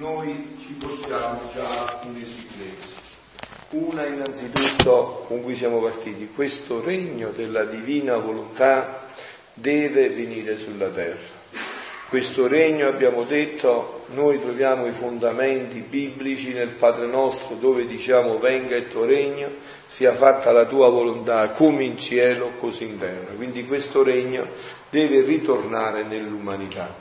noi ci portiamo già in sicurezza. Una innanzitutto con cui siamo partiti, questo regno della divina volontà deve venire sulla terra. Questo regno, abbiamo detto, noi troviamo i fondamenti biblici nel Padre nostro dove diciamo venga il tuo regno, sia fatta la tua volontà come in cielo così in terra. Quindi questo regno deve ritornare nell'umanità.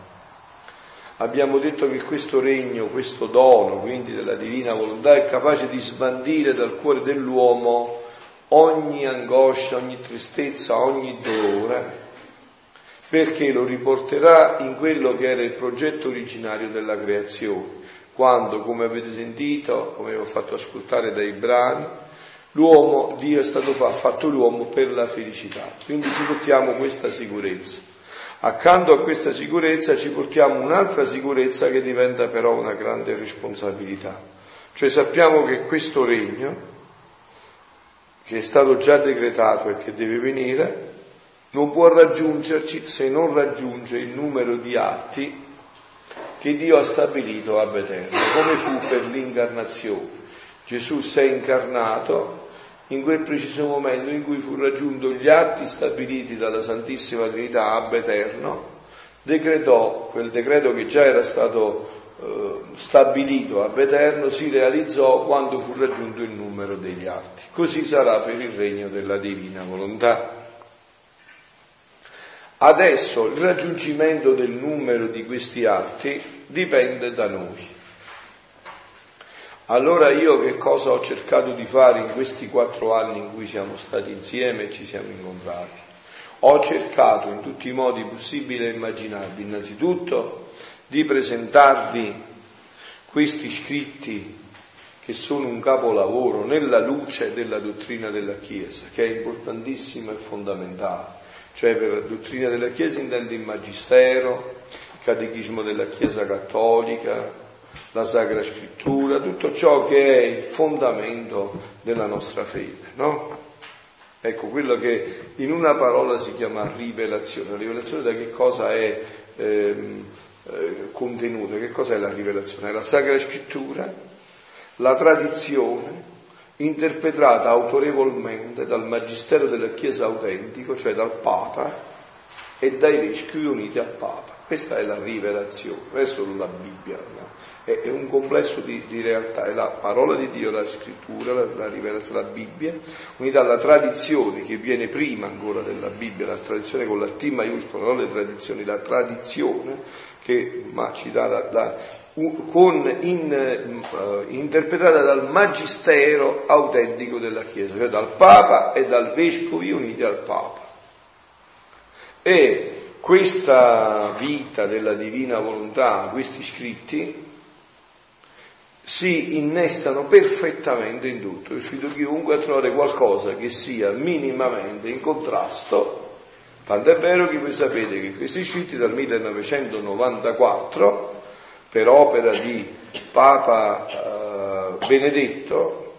Abbiamo detto che questo regno, questo dono, quindi della divina volontà, è capace di sbandire dal cuore dell'uomo ogni angoscia, ogni tristezza, ogni dolore perché lo riporterà in quello che era il progetto originario della creazione, quando, come avete sentito, come vi ho fatto ascoltare dai brani, l'uomo, Dio è stato ha fatto l'uomo per la felicità. Quindi ci portiamo questa sicurezza. Accanto a questa sicurezza ci portiamo un'altra sicurezza che diventa però una grande responsabilità. Cioè sappiamo che questo regno, che è stato già decretato e che deve venire, non può raggiungerci se non raggiunge il numero di atti che Dio ha stabilito ab eterno, come fu per l'incarnazione. Gesù si è incarnato in quel preciso momento in cui fu raggiunto gli atti stabiliti dalla Santissima Trinità ab eterno, decretò quel decreto che già era stato eh, stabilito ab eterno, si realizzò quando fu raggiunto il numero degli atti. Così sarà per il regno della divina volontà. Adesso il raggiungimento del numero di questi atti dipende da noi. Allora io che cosa ho cercato di fare in questi quattro anni in cui siamo stati insieme e ci siamo incontrati? Ho cercato in tutti i modi possibili e immaginabili, innanzitutto, di presentarvi questi scritti che sono un capolavoro nella luce della dottrina della Chiesa, che è importantissima e fondamentale cioè per la dottrina della Chiesa intende il Magistero, il Catechismo della Chiesa Cattolica, la Sacra Scrittura, tutto ciò che è il fondamento della nostra fede, no? Ecco, quello che in una parola si chiama rivelazione. La rivelazione da che cosa è ehm, eh, contenuta? Che cosa è la rivelazione? È la Sacra Scrittura, la tradizione, interpretata autorevolmente dal Magistero della Chiesa autentico, cioè dal Papa e dai vescovi uniti al Papa. Questa è la rivelazione, non è solo la Bibbia? È, è, un complesso di, di, realtà, è la parola di Dio, la scrittura, la, la rivelazione, la Bibbia, unita alla tradizione che viene prima ancora della Bibbia, la tradizione con la T maiuscola, non le tradizioni, la tradizione che ma ci dà la, la con, in, uh, interpretata dal magistero autentico della Chiesa, cioè dal Papa e dal Vescovi uniti al Papa. E questa vita della divina volontà, questi scritti, si innestano perfettamente in tutto. Io sfido chiunque a trovare qualcosa che sia minimamente in contrasto, tanto è vero che voi sapete che questi scritti dal 1994 per opera di Papa eh, Benedetto,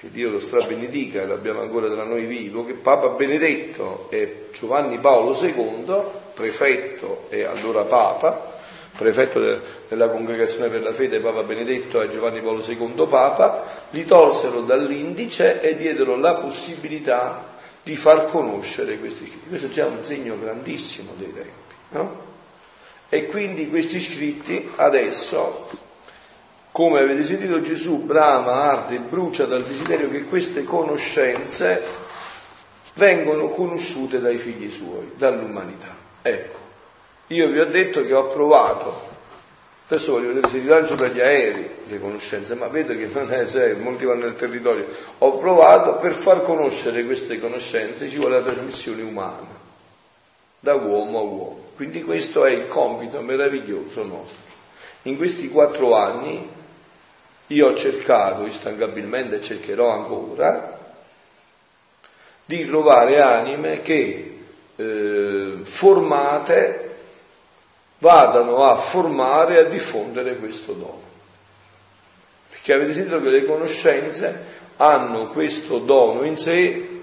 che Dio lo strabenedica e l'abbiamo ancora tra noi vivo, che Papa Benedetto e Giovanni Paolo II, prefetto e allora Papa, prefetto de, della Congregazione per la Fede Papa Benedetto e Giovanni Paolo II Papa, li tolsero dall'indice e diedero la possibilità di far conoscere questi scritti. Questo è già un segno grandissimo dei tempi, no? E quindi questi scritti adesso, come avete sentito, Gesù brama, arde e brucia dal desiderio che queste conoscenze vengano conosciute dai figli suoi, dall'umanità. Ecco, io vi ho detto che ho provato, adesso voglio vedere se rilancio dagli aerei le conoscenze, ma vedo che non è, cioè, molti vanno nel territorio, ho provato per far conoscere queste conoscenze ci vuole la trasmissione umana, da uomo a uomo. Quindi questo è il compito meraviglioso nostro. In questi quattro anni io ho cercato instancabilmente cercherò ancora di trovare anime che eh, formate vadano a formare e a diffondere questo dono. Perché avete sentito che le conoscenze hanno questo dono in sé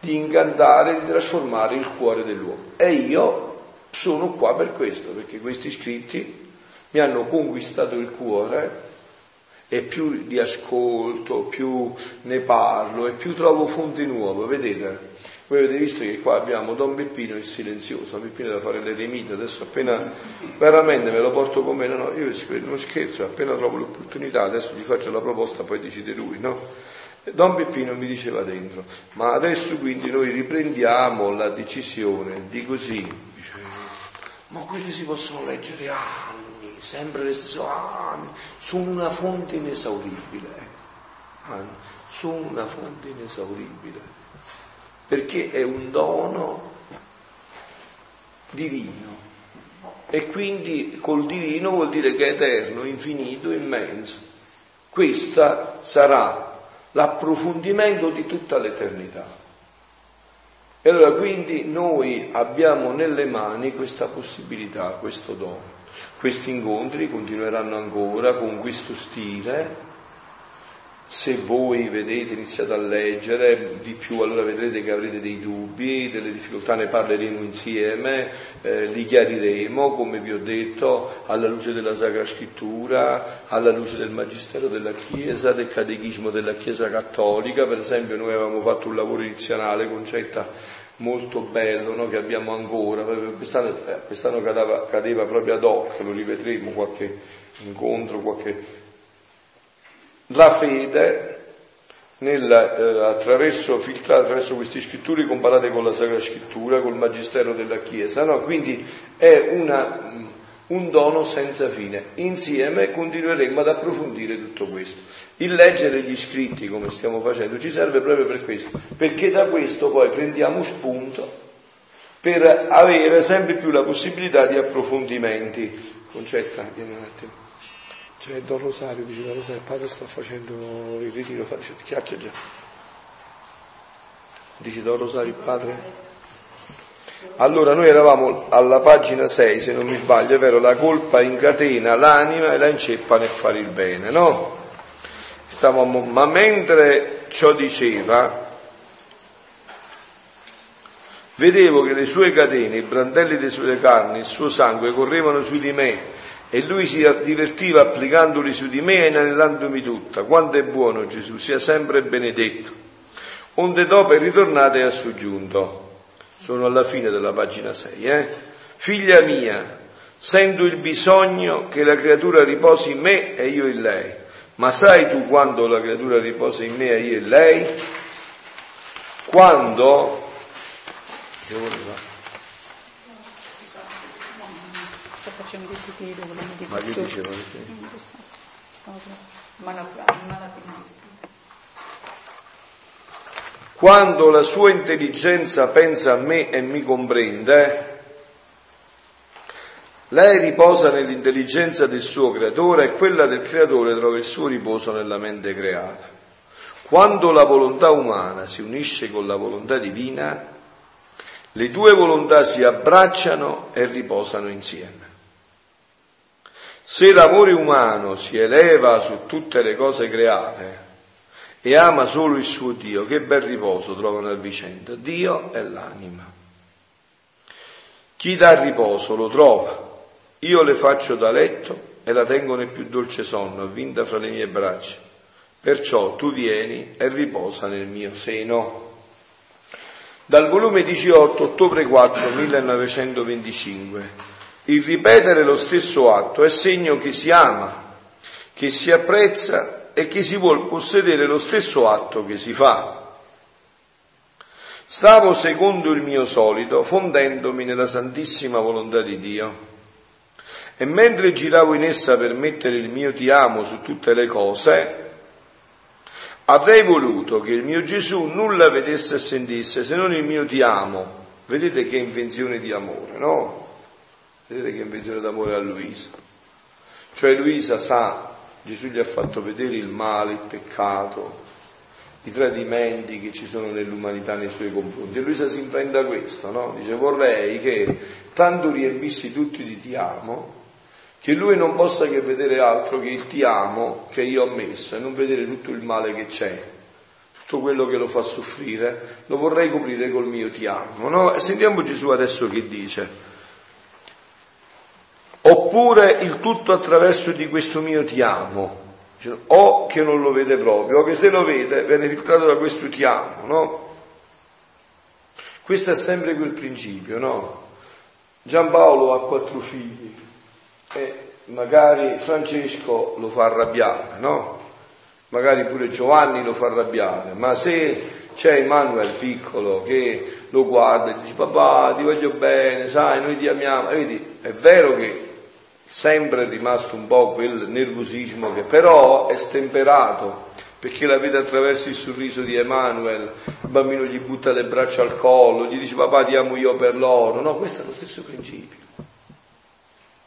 di incantare, di trasformare il cuore dell'uomo. E io sono qua per questo, perché questi scritti mi hanno conquistato il cuore e più li ascolto, più ne parlo e più trovo fonti nuove, vedete? Voi avete visto che qua abbiamo Don Peppino il silenzioso, Peppino da fare l'eremita, adesso appena veramente me lo porto con me, no, no, io non scherzo, appena trovo l'opportunità, adesso gli faccio la proposta, poi decide lui, no? Don Peppino mi diceva dentro, ma adesso quindi noi riprendiamo la decisione di così, dice, ma quelli si possono leggere anni, sempre le stesse anni, sono una fonte inesauribile, anni, sono una fonte inesauribile perché è un dono divino e quindi col divino vuol dire che è eterno, infinito, immenso. Questa sarà l'approfondimento di tutta l'eternità. E allora quindi noi abbiamo nelle mani questa possibilità, questo dono. Questi incontri continueranno ancora con questo stile se voi vedete, iniziate a leggere di più, allora vedrete che avrete dei dubbi, delle difficoltà, ne parleremo insieme, eh, li chiariremo, come vi ho detto, alla luce della Sacra Scrittura, alla luce del Magistero della Chiesa, del Catechismo della Chiesa Cattolica. Per esempio noi avevamo fatto un lavoro iniziale, concetta molto bello, no? che abbiamo ancora, quest'anno, eh, quest'anno cadeva, cadeva proprio ad hoc, lo rivedremo qualche incontro, qualche la fede nel, eh, attraverso, filtrata attraverso queste scritture comparate con la Sacra Scrittura, col Magistero della Chiesa, no? quindi è una, mm, un dono senza fine. Insieme continueremo ad approfondire tutto questo. Il leggere gli scritti, come stiamo facendo, ci serve proprio per questo, perché da questo poi prendiamo spunto per avere sempre più la possibilità di approfondimenti. Concetta, vieni un attimo. C'è Don Rosario, dice Don Rosario, il padre sta facendo il ritiro, fa, dice, schiaccia già. Dice Don Rosario, il padre. Allora noi eravamo alla pagina 6, se non mi sbaglio, è vero, la colpa incatena l'anima e la inceppa nel fare il bene, no? Stavamo, ma mentre ciò diceva, vedevo che le sue catene, i brandelli delle sue carni, il suo sangue correvano su di me e lui si divertiva applicandoli su di me e inanellandomi tutta. Quanto è buono Gesù, sia sempre benedetto. Onde dopo è ritornato e ha soggiunto. Sono alla fine della pagina 6. Eh? Figlia mia, sento il bisogno che la creatura riposi in me e io in lei. Ma sai tu quando la creatura riposa in me e io in lei? Quando... facendo il ritiro con la meditazione. Ma che? Quando la sua intelligenza pensa a me e mi comprende, lei riposa nell'intelligenza del suo creatore e quella del creatore trova il suo riposo nella mente creata. Quando la volontà umana si unisce con la volontà divina, le due volontà si abbracciano e riposano insieme. Se l'amore umano si eleva su tutte le cose create e ama solo il suo Dio, che bel riposo trovano a vicenda. Dio è l'anima. Chi dà riposo lo trova. Io le faccio da letto e la tengo nel più dolce sonno, avvinta fra le mie braccia. Perciò tu vieni e riposa nel mio seno. Dal volume 18, ottobre 4, 1925. Il ripetere lo stesso atto è segno che si ama, che si apprezza e che si vuol possedere lo stesso atto che si fa. Stavo secondo il mio solito, fondendomi nella santissima volontà di Dio. E mentre giravo in essa per mettere il mio ti amo su tutte le cose, avrei voluto che il mio Gesù nulla vedesse e sentisse se non il mio ti amo. Vedete che invenzione di amore, no? Vedete che invenzione d'amore a Luisa. Cioè Luisa sa, Gesù gli ha fatto vedere il male, il peccato, i tradimenti che ci sono nell'umanità nei suoi confronti. E Luisa si inventa questo, no? Dice vorrei che tanto riempissi tutti di ti amo, che lui non possa che vedere altro che il ti amo che io ho messo e non vedere tutto il male che c'è, tutto quello che lo fa soffrire, lo vorrei coprire col mio ti amo, no? E sentiamo Gesù adesso che dice. Oppure il tutto attraverso di questo mio ti amo, o che non lo vede proprio, o che se lo vede viene filtrato da questo ti amo, no? Questo è sempre quel principio, no? Giampaolo ha quattro figli e magari Francesco lo fa arrabbiare, no? Magari pure Giovanni lo fa arrabbiare, ma se c'è Emanuele piccolo che lo guarda e dice papà ti voglio bene, sai, noi ti amiamo, e vedi, è vero che sempre è rimasto un po' quel nervosismo che però è stemperato perché la vede attraverso il sorriso di Emanuele, il bambino gli butta le braccia al collo, gli dice papà ti amo io per loro, no, questo è lo stesso principio.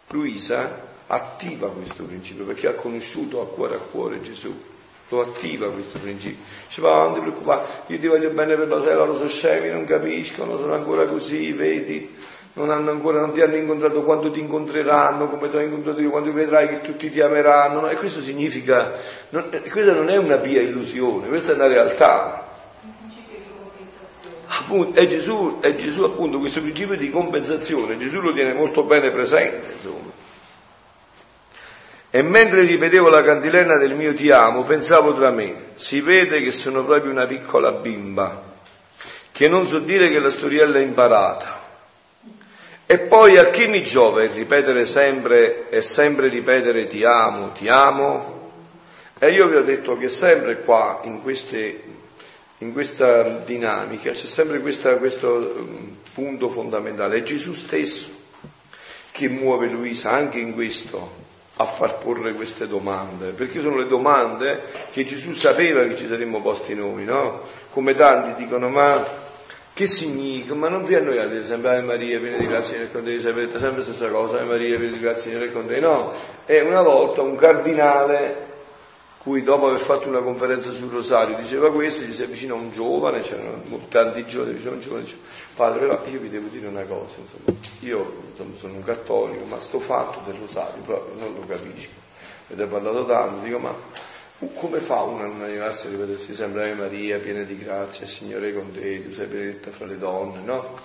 Luisa attiva questo principio perché ha conosciuto a cuore a cuore Gesù lo attiva questo principio. Dice, ma non ti preoccupare, io ti voglio bene per lo sai, loro sono scemi, non capiscono, sono ancora così, vedi, non hanno ancora, non ti hanno incontrato quando ti incontreranno, come ti ho incontrato io, quando vedrai che tutti ti ameranno, no? e questo significa, non, questa non è una pia illusione, questa è una realtà. Appunto, è, Gesù, è Gesù appunto questo principio di compensazione, Gesù lo tiene molto bene presente, insomma. E mentre ripetevo la cantilena del mio ti amo, pensavo tra me, si vede che sono proprio una piccola bimba, che non so dire che la storiella è imparata. E poi a chi mi giova il ripetere sempre e sempre ripetere ti amo, ti amo? E io vi ho detto che sempre qua, in, queste, in questa dinamica, c'è sempre questa, questo mm, punto fondamentale, è Gesù stesso che muove Luisa anche in questo a far porre queste domande, perché sono le domande che Gesù sapeva che ci saremmo posti noi, no? Come tanti dicono, ma che significa? Ma non vi annoiate sempre Ave Maria, piena di grazia nel con te, sapete sempre la stessa cosa, Ave Maria, piena di grazia nel con te. No, è una volta un cardinale cui dopo aver fatto una conferenza sul rosario diceva questo, gli si avvicina un giovane, c'erano tanti giovani, diceva un giovane, diceva, padre però io vi devo dire una cosa, insomma, io insomma, sono un cattolico, ma sto fatto del rosario proprio non lo capisco, avete parlato tanto, dico ma come fa non animarsi a ripetersi sempre Ave Maria, piena di grazia, Signore con te, tu sei benedetta fra le donne, no?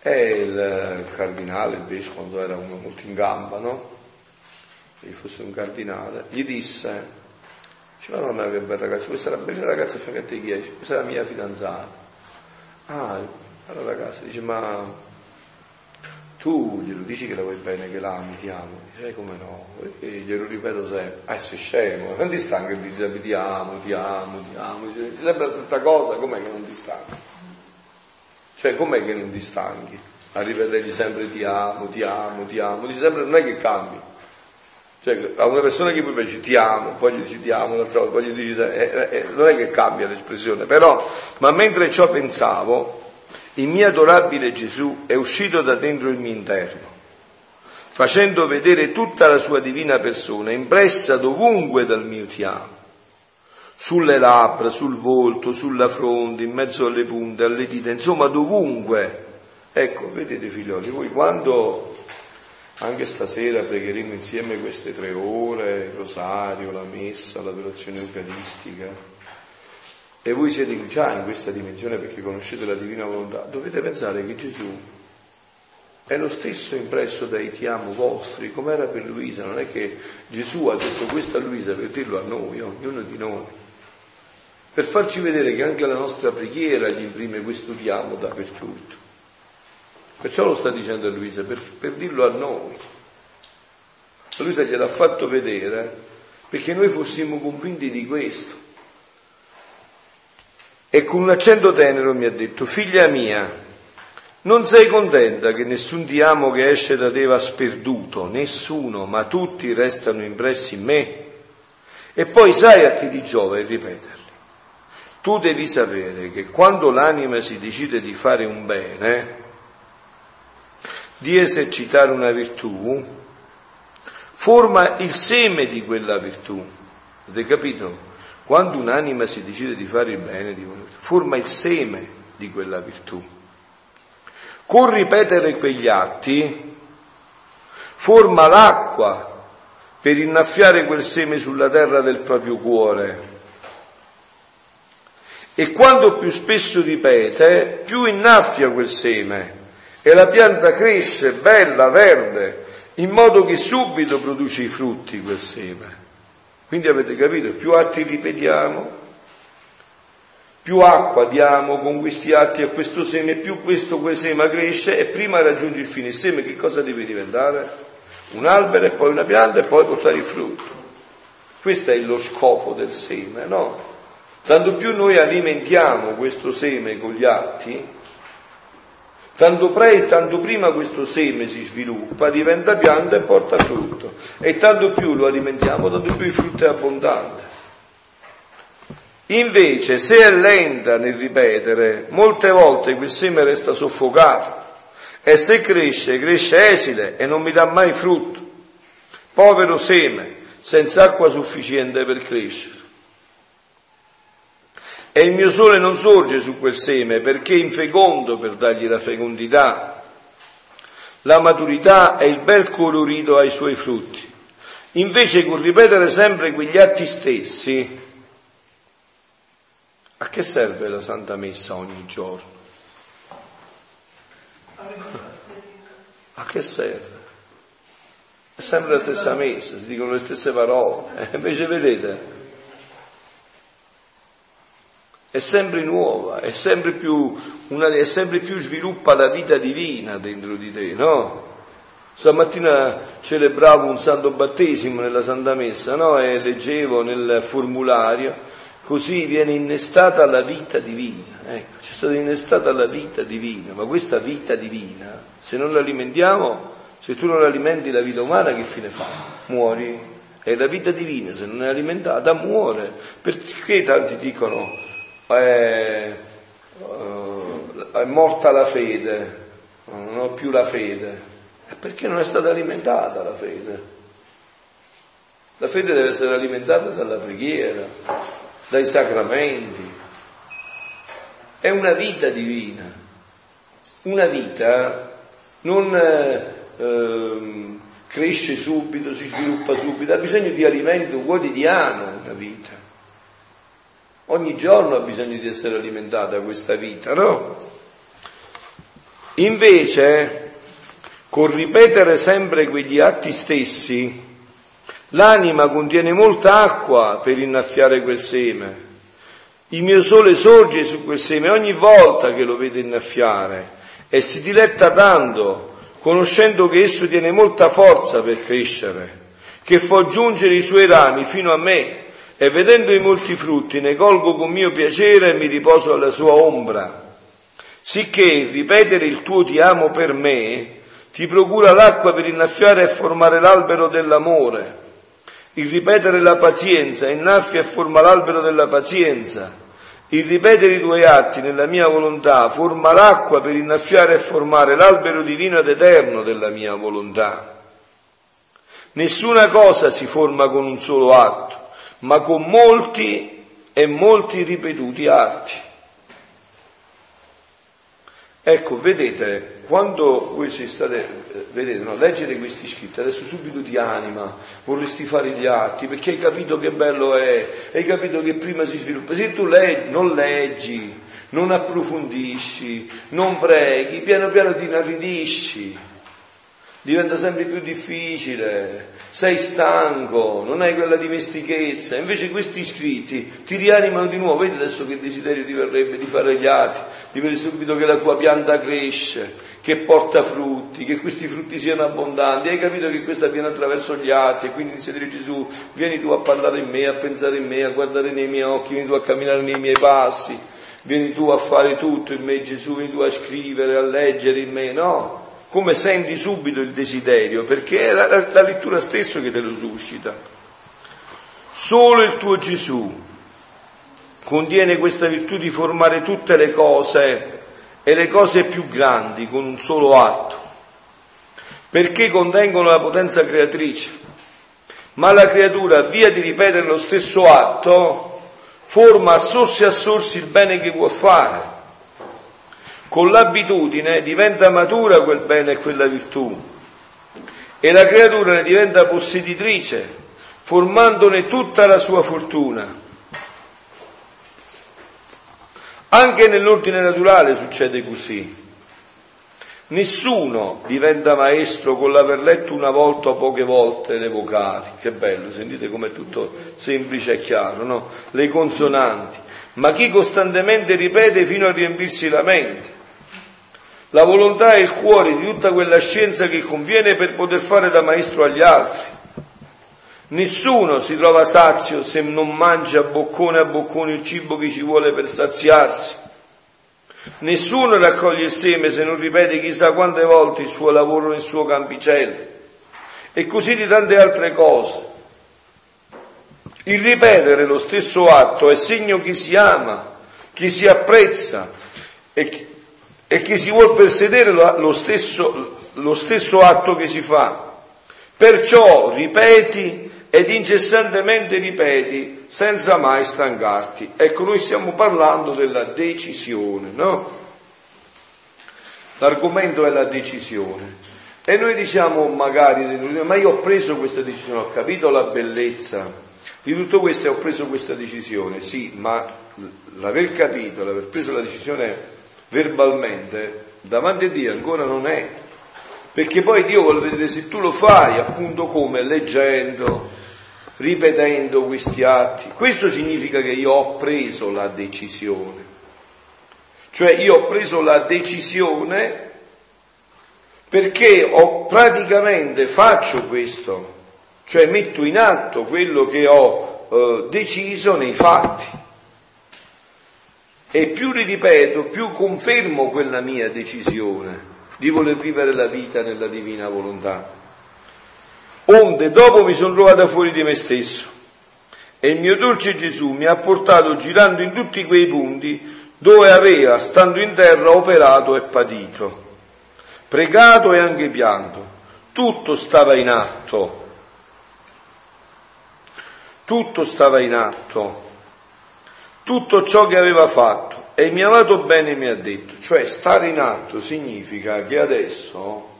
E il cardinale, il vescovo, quando era uno molto in gamba, no? Se fosse un cardinale, gli disse Dice, madonna che bella ragazza, questa è la bella ragazza a te chi è? Dice, questa è la mia fidanzata. Ah, allora ragazza dice, ma tu glielo dici che la vuoi bene, che l'ami, ti amo? Dice, eh, come no? E glielo ripeto sempre, ah sei scemo, non ti stanca di dire ti amo, ti amo, ti amo, dice, ti sembra la stessa cosa, com'è che non ti stanchi? Cioè, com'è che non ti stanchi? A ripetergli sempre ti amo, ti amo, ti amo, dice sempre non è che cambi. Cioè, a una persona che poi dice ti amo, poi gli dici ti amo, l'altra volta poi gli dici, eh, eh, non è che cambia l'espressione, però, ma mentre ciò pensavo, il mio adorabile Gesù è uscito da dentro il mio interno, facendo vedere tutta la sua divina persona, impressa dovunque dal mio ti amo, sulle labbra, sul volto, sulla fronte, in mezzo alle punte, alle dita, insomma dovunque. Ecco, vedete figlioli, voi quando anche stasera pregheremo insieme queste tre ore, il rosario, la messa, l'adorazione eucaristica. E voi siete già in questa dimensione perché conoscete la divina volontà. Dovete pensare che Gesù è lo stesso impresso dai ti amo vostri, come era per Luisa. Non è che Gesù ha detto questo a Luisa per dirlo a noi, ognuno di noi. Per farci vedere che anche la nostra preghiera gli imprime questo ti amo dappertutto. Perciò lo sta dicendo a Luisa, per, per dirlo a noi. Luisa gliel'ha fatto vedere perché noi fossimo convinti di questo. E con un accento tenero mi ha detto, figlia mia, non sei contenta che nessun ti amo che esce da te va sperduto, nessuno, ma tutti restano impressi in me? E poi sai a chi ti giova e ripeterli. Tu devi sapere che quando l'anima si decide di fare un bene, di esercitare una virtù, forma il seme di quella virtù. Avete capito? Quando un'anima si decide di fare il bene, forma il seme di quella virtù. Con ripetere quegli atti, forma l'acqua per innaffiare quel seme sulla terra del proprio cuore. E quando più spesso ripete, più innaffia quel seme e la pianta cresce bella, verde in modo che subito produce i frutti quel seme. Quindi avete capito, più atti ripetiamo, più acqua diamo con questi atti a questo seme, più questo seme cresce e prima raggiunge il fine. Il seme che cosa deve diventare? Un albero e poi una pianta e poi portare il frutto. Questo è lo scopo del seme, no? Tanto più noi alimentiamo questo seme con gli atti, tanto, pre, tanto prima questo seme si sviluppa, diventa pianta e porta frutto. E tanto più lo alimentiamo, tanto più il frutto è abbondante. Invece, se è lenta nel ripetere, molte volte quel seme resta soffocato e se cresce, cresce esile e non mi dà mai frutto. Povero seme, senza acqua sufficiente per crescere. E il mio sole non sorge su quel seme perché è infecondo per dargli la fecondità, la maturità e il bel colorito ai suoi frutti. Invece con ripetere sempre quegli atti stessi, a che serve la Santa Messa ogni giorno? A che serve? È sempre la stessa messa, si dicono le stesse parole. Invece vedete, è sempre nuova, è sempre, più, una, è sempre più sviluppa la vita divina dentro di te, no? Stamattina celebravo un santo battesimo nella Santa Messa, no? E leggevo nel formulario così viene innestata la vita divina. Ecco, c'è stata innestata la vita divina, ma questa vita divina, se non la alimentiamo, se tu non alimenti la vita umana, che fine fa? Muori. E la vita divina, se non è alimentata, muore. Perché tanti dicono eh, eh, è morta la fede, non ho più la fede? È perché non è stata alimentata la fede. La fede deve essere alimentata dalla preghiera, dai sacramenti. È una vita divina, una vita non eh, cresce subito, si sviluppa subito, ha bisogno di alimento quotidiano una vita. Ogni giorno ha bisogno di essere alimentata questa vita, no? Invece, con ripetere sempre quegli atti stessi, L'anima contiene molta acqua per innaffiare quel seme. Il mio sole sorge su quel seme ogni volta che lo vede innaffiare e si diletta tanto, conoscendo che esso tiene molta forza per crescere, che fa giungere i suoi rami fino a me e vedendo i molti frutti ne colgo con mio piacere e mi riposo alla sua ombra. Sicché ripetere il tuo ti amo per me ti procura l'acqua per innaffiare e formare l'albero dell'amore il ripetere la pazienza innaffia e forma l'albero della pazienza. Il ripetere i tuoi atti nella mia volontà forma l'acqua per innaffiare e formare l'albero divino ed eterno della mia volontà. Nessuna cosa si forma con un solo atto, ma con molti e molti ripetuti atti. Ecco, vedete, quando voi si state, vedete, no, leggere questi scritti, adesso subito ti anima, vorresti fare gli atti, perché hai capito che bello è, hai capito che prima si sviluppa. Se tu leggi, non leggi, non approfondisci, non preghi, piano piano ti inaridisci diventa sempre più difficile, sei stanco, non hai quella dimestichezza, invece questi scritti ti rianimano di nuovo, vedi adesso che desiderio ti verrebbe di fare gli atti, di vedere subito che la tua pianta cresce, che porta frutti, che questi frutti siano abbondanti, hai capito che questo avviene attraverso gli atti e quindi inizia a Gesù, vieni tu a parlare in me, a pensare in me, a guardare nei miei occhi, vieni tu a camminare nei miei passi, vieni tu a fare tutto in me Gesù, vieni tu a scrivere, a leggere in me, no? Come senti subito il desiderio, perché è la, la, la lettura stessa che te lo suscita. Solo il tuo Gesù contiene questa virtù di formare tutte le cose e le cose più grandi con un solo atto, perché contengono la potenza creatrice. Ma la creatura, via di ripetere lo stesso atto, forma a sorsi a sorsi il bene che può fare con l'abitudine diventa matura quel bene e quella virtù e la creatura ne diventa posseditrice, formandone tutta la sua fortuna. Anche nell'ordine naturale succede così. Nessuno diventa maestro con l'aver letto una volta o poche volte le vocali. Che bello, sentite com'è tutto semplice e chiaro, no? Le consonanti. Ma chi costantemente ripete fino a riempirsi la mente. La volontà è il cuore di tutta quella scienza che conviene per poter fare da maestro agli altri. Nessuno si trova sazio se non mangia boccone a boccone il cibo che ci vuole per saziarsi. Nessuno raccoglie il seme se non ripete chissà quante volte il suo lavoro nel suo campicello. E così di tante altre cose. Il ripetere lo stesso atto è segno che si ama, che si apprezza e che, e che si vuole persedere lo stesso, lo stesso atto che si fa. Perciò ripeti ed incessantemente ripeti senza mai stancarti. Ecco, noi stiamo parlando della decisione, no? L'argomento è la decisione. E noi diciamo magari, ma io ho preso questa decisione, ho capito la bellezza di tutto questo e ho preso questa decisione. Sì, ma l'aver capito, l'aver preso la decisione verbalmente, davanti a Dio ancora non è. Perché poi Dio vuole vedere se tu lo fai appunto come leggendo, ripetendo questi atti. Questo significa che io ho preso la decisione. Cioè io ho preso la decisione perché ho praticamente faccio questo, cioè metto in atto quello che ho eh, deciso nei fatti. E più li ripeto, più confermo quella mia decisione di voler vivere la vita nella divina volontà. Onde dopo mi sono trovata fuori di me stesso e il mio dolce Gesù mi ha portato girando in tutti quei punti dove aveva, stando in terra, operato e patito, pregato e anche pianto. Tutto stava in atto. Tutto stava in atto. Tutto ciò che aveva fatto. E il mio amato bene mi ha detto, cioè stare in atto significa che adesso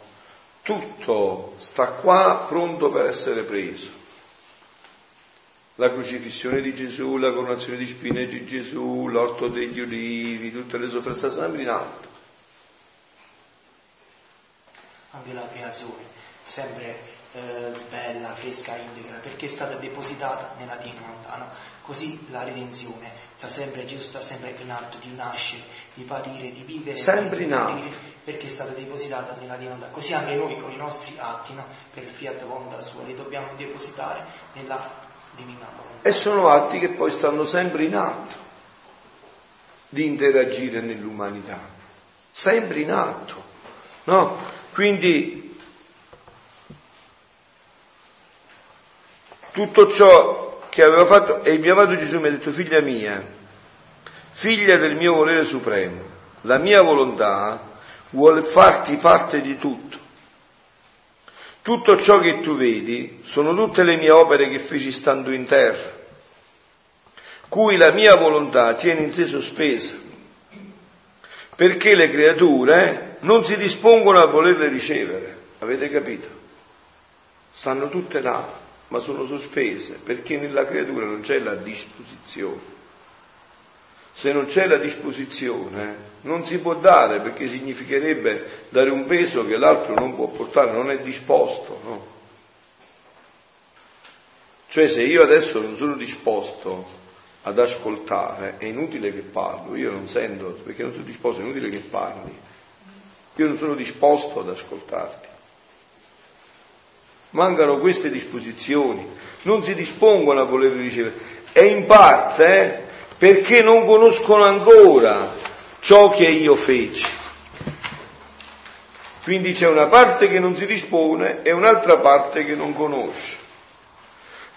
tutto sta qua pronto per essere preso. La crocifissione di Gesù, la coronazione di spine di Gesù, l'orto degli ulivi, tutte le sofferenze sempre in alto. Anche la creazione, sempre eh, bella, fresca, integra, perché è stata depositata nella divina lontano. Così la redenzione sta sempre, Gesù sta sempre in atto di nascere, di patire, di vivere. Sempre in atto perché è stata depositata nella divinità. Così anche noi con i nostri atti, no, per il fiat volontà sua, li dobbiamo depositare nella divina volontà. E sono atti che poi stanno sempre in atto di interagire nell'umanità, sempre in atto. No? Quindi tutto ciò che aveva fatto, e il mio amato Gesù mi ha detto, figlia mia, figlia del mio volere supremo, la mia volontà vuole farti parte di tutto. Tutto ciò che tu vedi sono tutte le mie opere che feci stando in terra, cui la mia volontà tiene in sé sospesa, perché le creature non si dispongono a volerle ricevere. Avete capito? Stanno tutte là, ma sono sospese, perché nella creatura non c'è la disposizione se non c'è la disposizione, non si può dare perché significherebbe dare un peso che l'altro non può portare, non è disposto. No? Cioè se io adesso non sono disposto ad ascoltare, è inutile che parlo, io non sento, perché non sono disposto, è inutile che parli, io non sono disposto ad ascoltarti. Mancano queste disposizioni, non si dispongono a voler ricevere. E in parte eh, perché non conoscono ancora ciò che io feci. Quindi c'è una parte che non si dispone e un'altra parte che non conosce.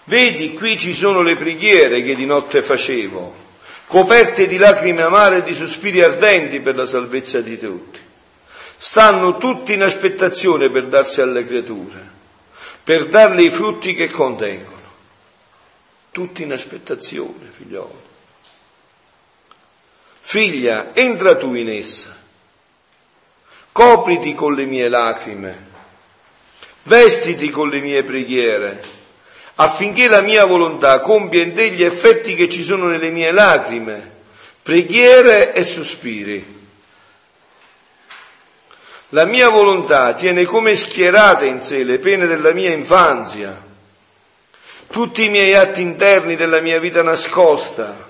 Vedi, qui ci sono le preghiere che di notte facevo, coperte di lacrime amare e di sospiri ardenti per la salvezza di tutti. Stanno tutti in aspettazione per darsi alle creature, per darle i frutti che contengono. Tutti in aspettazione, figliolo. Figlia, entra tu in essa, copriti con le mie lacrime, vestiti con le mie preghiere, affinché la mia volontà compia in te gli effetti che ci sono nelle mie lacrime, preghiere e sospiri. La mia volontà tiene come schierate in sé le pene della mia infanzia, tutti i miei atti interni della mia vita nascosta,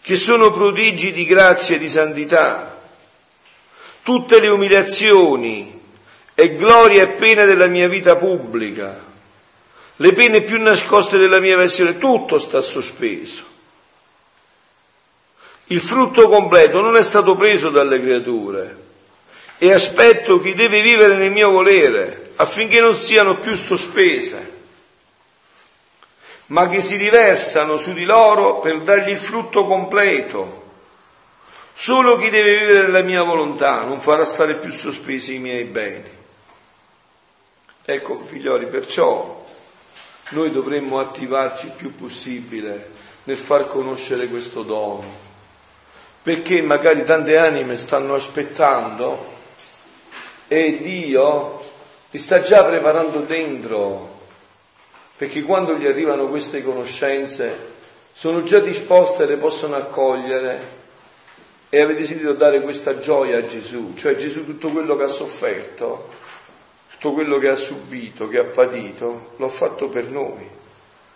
che sono prodigi di grazia e di santità, tutte le umiliazioni e gloria e pene della mia vita pubblica, le pene più nascoste della mia versione, tutto sta sospeso. Il frutto completo non è stato preso dalle creature e aspetto chi deve vivere nel mio volere affinché non siano più sospese, ma che si riversano su di loro per dargli il frutto completo. Solo chi deve vivere nella mia volontà non farà stare più sospesi i miei beni. Ecco, figlioli, perciò noi dovremmo attivarci il più possibile nel far conoscere questo dono, perché magari tante anime stanno aspettando e Dio li sta già preparando dentro, perché quando gli arrivano queste conoscenze sono già disposte le possono accogliere e avete sentito dare questa gioia a Gesù, cioè Gesù tutto quello che ha sofferto, tutto quello che ha subito, che ha patito, l'ha fatto per noi.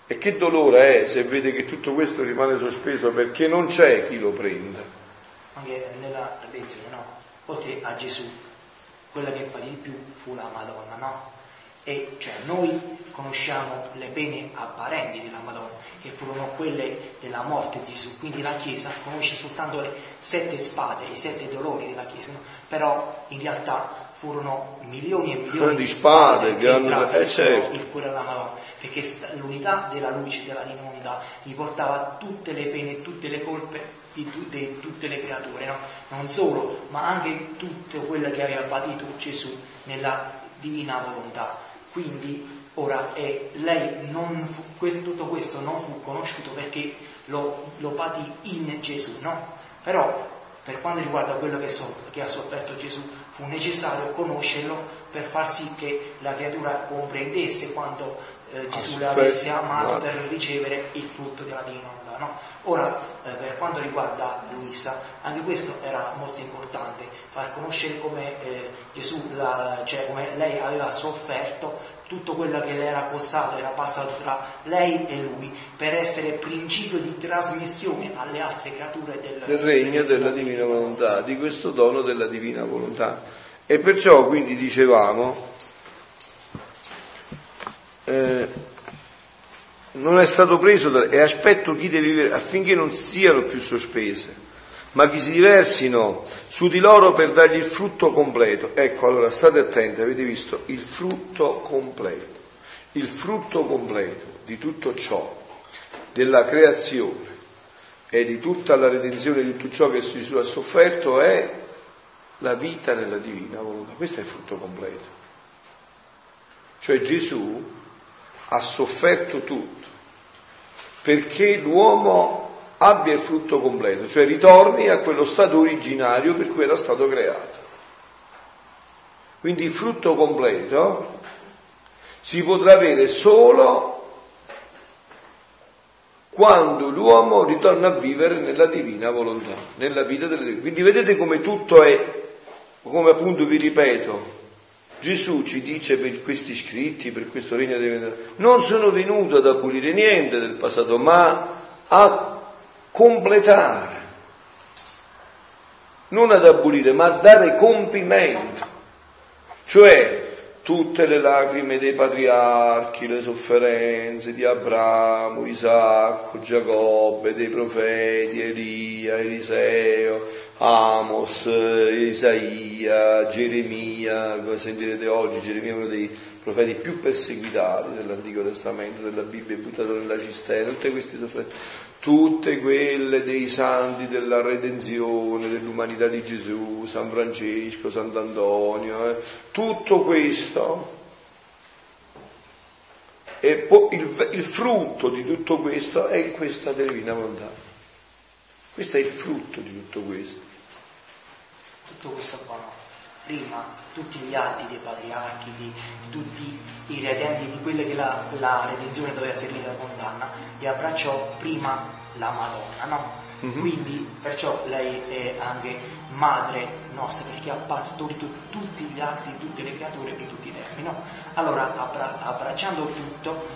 E che dolore è se vede che tutto questo rimane sospeso perché non c'è chi lo prenda. Anche nella lezione, no? Oltre a Gesù, quella che patì di più fu la Madonna, no? E cioè noi conosciamo le pene apparenti della Madonna, che furono quelle della morte di Gesù, quindi la Chiesa conosce soltanto le sette spade, i sette dolori della Chiesa, no? però in realtà furono milioni e milioni di spade, spade che hanno eh, certo. il cuore della Madonna, perché l'unità della luce della divinità gli portava tutte le pene, tutte le colpe di, di tutte le creature, no? non solo, ma anche tutto quello che aveva patito Gesù nella divina volontà. Quindi ora eh, lei fu, tutto questo non fu conosciuto perché lo, lo, patì in Gesù, no? Però per quanto riguarda quello che, so, che ha sofferto Gesù, fu necessario conoscerlo per far sì che la creatura comprendesse quanto eh, Gesù l'avesse amato per ricevere il frutto della divina volontà. No? Ora, eh, per quanto riguarda Luisa, anche questo era molto importante, far conoscere come eh, Gesù, la, cioè come lei aveva sofferto tutto quello che le era costato, era passato tra lei e lui, per essere principio di trasmissione alle altre creature del, del regno della divina volontà, di questo dono della divina volontà. E perciò quindi dicevamo, eh, non è stato preso da, e aspetto chi deve vivere affinché non siano più sospese, ma che si diversino su di loro per dargli il frutto completo. Ecco, allora state attenti, avete visto il frutto completo, il frutto completo di tutto ciò, della creazione e di tutta la redenzione di tutto ciò che Gesù ha sofferto è la vita nella divina volontà. Questo è il frutto completo. Cioè Gesù ha sofferto tutto perché l'uomo abbia il frutto completo, cioè ritorni a quello stato originario per cui era stato creato. Quindi il frutto completo si potrà avere solo quando l'uomo ritorna a vivere nella divina volontà, nella vita delle divine. Quindi vedete come tutto è, come appunto vi ripeto, Gesù ci dice per questi scritti, per questo regno di Dio, non sono venuto ad abolire niente del passato, ma a completare, non ad abolire, ma a dare compimento, cioè tutte le lacrime dei patriarchi, le sofferenze di Abramo, Isacco, Giacobbe, dei profeti, Elia, Eliseo, Amos, Isaia, Geremia, come sentirete oggi, Geremia è uno dei profeti più perseguitati dell'Antico Testamento, della Bibbia, buttato nella cisterna, tutte queste sofferenze, tutte quelle dei santi della redenzione, dell'umanità di Gesù, San Francesco, Sant'Antonio, eh, tutto questo e il, il, frutto di tutto questo è questa divina volontà. Questo è il frutto di tutto questo tutto questo qua no. Prima tutti gli atti dei patriarchi, di, di tutti i redenti, di quelle che la, la redenzione doveva servire da condanna, e abbracciò prima la Madonna, no? Mm-hmm. Quindi perciò lei è anche madre nostra perché ha partorito tutti gli atti, tutte le creature in tutti i tempi. No? Allora abbra- abbracciando tutto,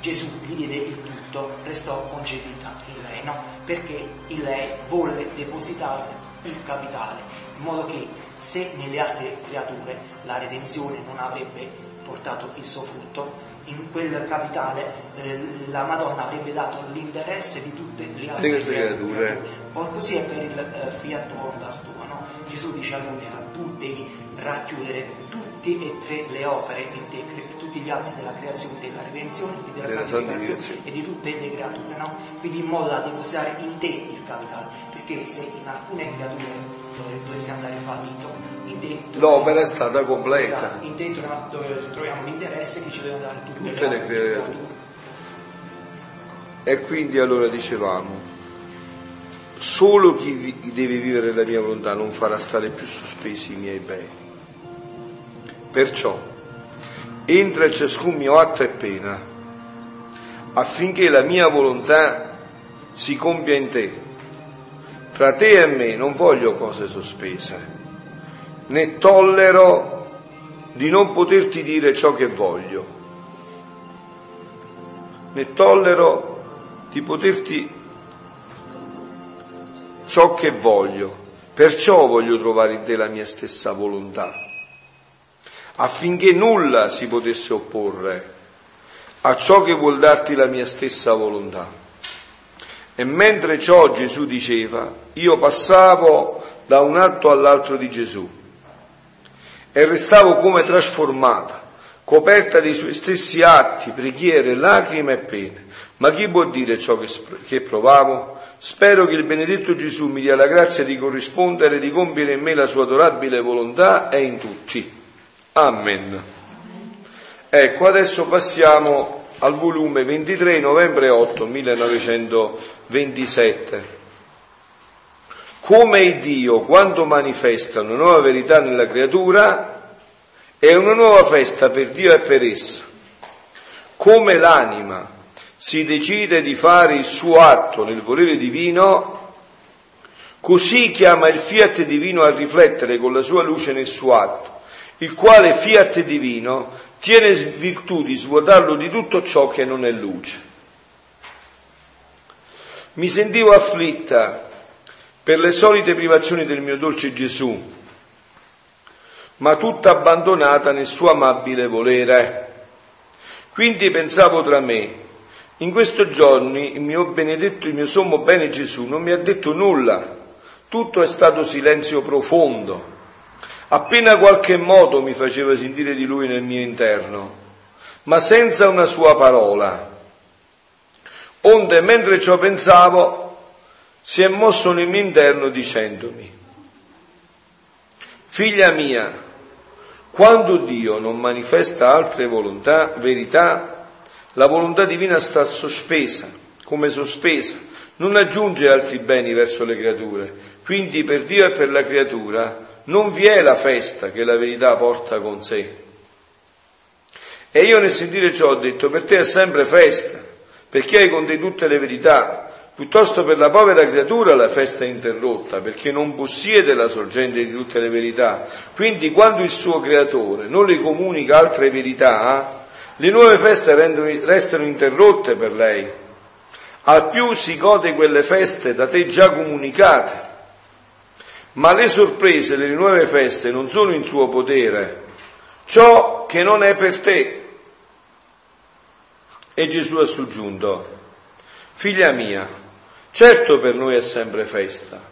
Gesù gli diede il tutto, restò concepita in lei, no? perché in lei volle depositare il capitale, in modo che se nelle altre creature la redenzione non avrebbe portato il suo frutto, in quel capitale eh, la Madonna avrebbe dato l'interesse di tutte le altre creature. creature. Così è per il eh, Fiat Voluntas tua, no? Gesù dice a lui, tu devi racchiudere tutte e tre le opere in te, tutti gli atti della creazione, della redenzione e della, della santificazione e di tutte le creature, no? Quindi in modo da depositare in te il capitale, perché se in alcune creature dovesse andare fallito, l'opera è stata completa. In te dove troviamo l'interesse che ci deve dare tutte, tutte le creature. E quindi allora dicevamo, solo chi deve vivere la mia volontà non farà stare più sospesi i miei beni. Perciò entra in ciascun mio atto e pena, affinché la mia volontà si compia in te. Tra te e me non voglio cose sospese né tollero di non poterti dire ciò che voglio, né tollero di poterti ciò che voglio, perciò voglio trovare in te la mia stessa volontà, affinché nulla si potesse opporre a ciò che vuol darti la mia stessa volontà. E mentre ciò Gesù diceva, io passavo da un atto all'altro di Gesù e restavo come trasformata, coperta dei suoi stessi atti, preghiere, lacrime e pene. Ma chi può dire ciò che, che provavo? Spero che il benedetto Gesù mi dia la grazia di corrispondere e di compiere in me la sua adorabile volontà e in tutti. Amen. Ecco, adesso passiamo al volume 23 novembre 8 1927 come Dio quando manifesta una nuova verità nella creatura è una nuova festa per Dio e per essa. Come l'anima si decide di fare il suo atto nel volere divino, così chiama il fiat divino a riflettere con la sua luce nel suo atto, il quale fiat divino tiene virtù di svuotarlo di tutto ciò che non è luce. Mi sentivo afflitta per le solite privazioni del mio dolce Gesù, ma tutta abbandonata nel suo amabile volere. Quindi pensavo tra me, in questi giorni il mio benedetto, il mio sommo bene Gesù non mi ha detto nulla, tutto è stato silenzio profondo. Appena qualche modo mi faceva sentire di lui nel mio interno, ma senza una sua parola. Onde mentre ciò pensavo, si è mosso nel mio interno dicendomi, figlia mia, quando Dio non manifesta altre volontà, verità, la volontà divina sta sospesa, come sospesa, non aggiunge altri beni verso le creature. Quindi per Dio e per la creatura non vi è la festa che la verità porta con sé. E io nel sentire ciò ho detto, per te è sempre festa, perché hai con te tutte le verità, Piuttosto per la povera creatura la festa è interrotta, perché non possiede la sorgente di tutte le verità. Quindi quando il suo creatore non le comunica altre verità, le nuove feste restano interrotte per lei. Al più si gode quelle feste da te già comunicate. Ma le sorprese delle nuove feste non sono in suo potere. Ciò che non è per te. E Gesù ha soggiunto, figlia mia, Certo per noi è sempre festa.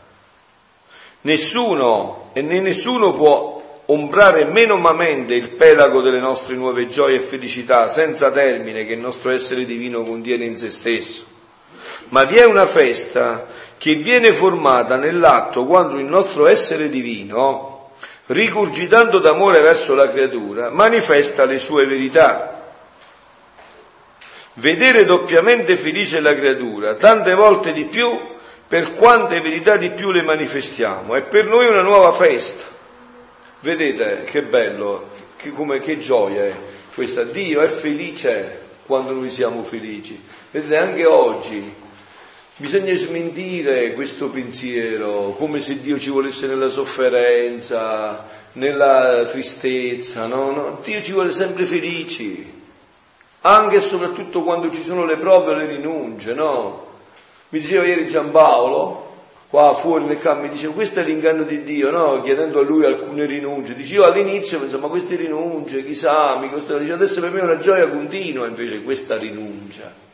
Nessuno e né nessuno può ombrare menomamente il pelago delle nostre nuove gioie e felicità senza termine che il nostro essere divino contiene in se stesso. Ma vi è una festa che viene formata nell'atto quando il nostro essere divino, ricurgitando d'amore verso la creatura, manifesta le sue verità vedere doppiamente felice la creatura, tante volte di più per quante verità di più le manifestiamo. È per noi una nuova festa. Vedete che bello, che, come, che gioia è questa. Dio è felice quando noi siamo felici. Vedete, anche oggi Bisogna smentire questo pensiero, come se Dio ci volesse nella sofferenza, nella tristezza, no? no? Dio ci vuole sempre felici, anche e soprattutto quando ci sono le prove o le rinunce, no? Mi diceva ieri Giampaolo, qua fuori nel campo, mi diceva questo è l'inganno di Dio, no? chiedendo a lui alcune rinunce. Dicevo all'inizio, pensavo, ma queste rinunce, chissà, mi costano. Dice, adesso per me è una gioia continua invece questa rinuncia.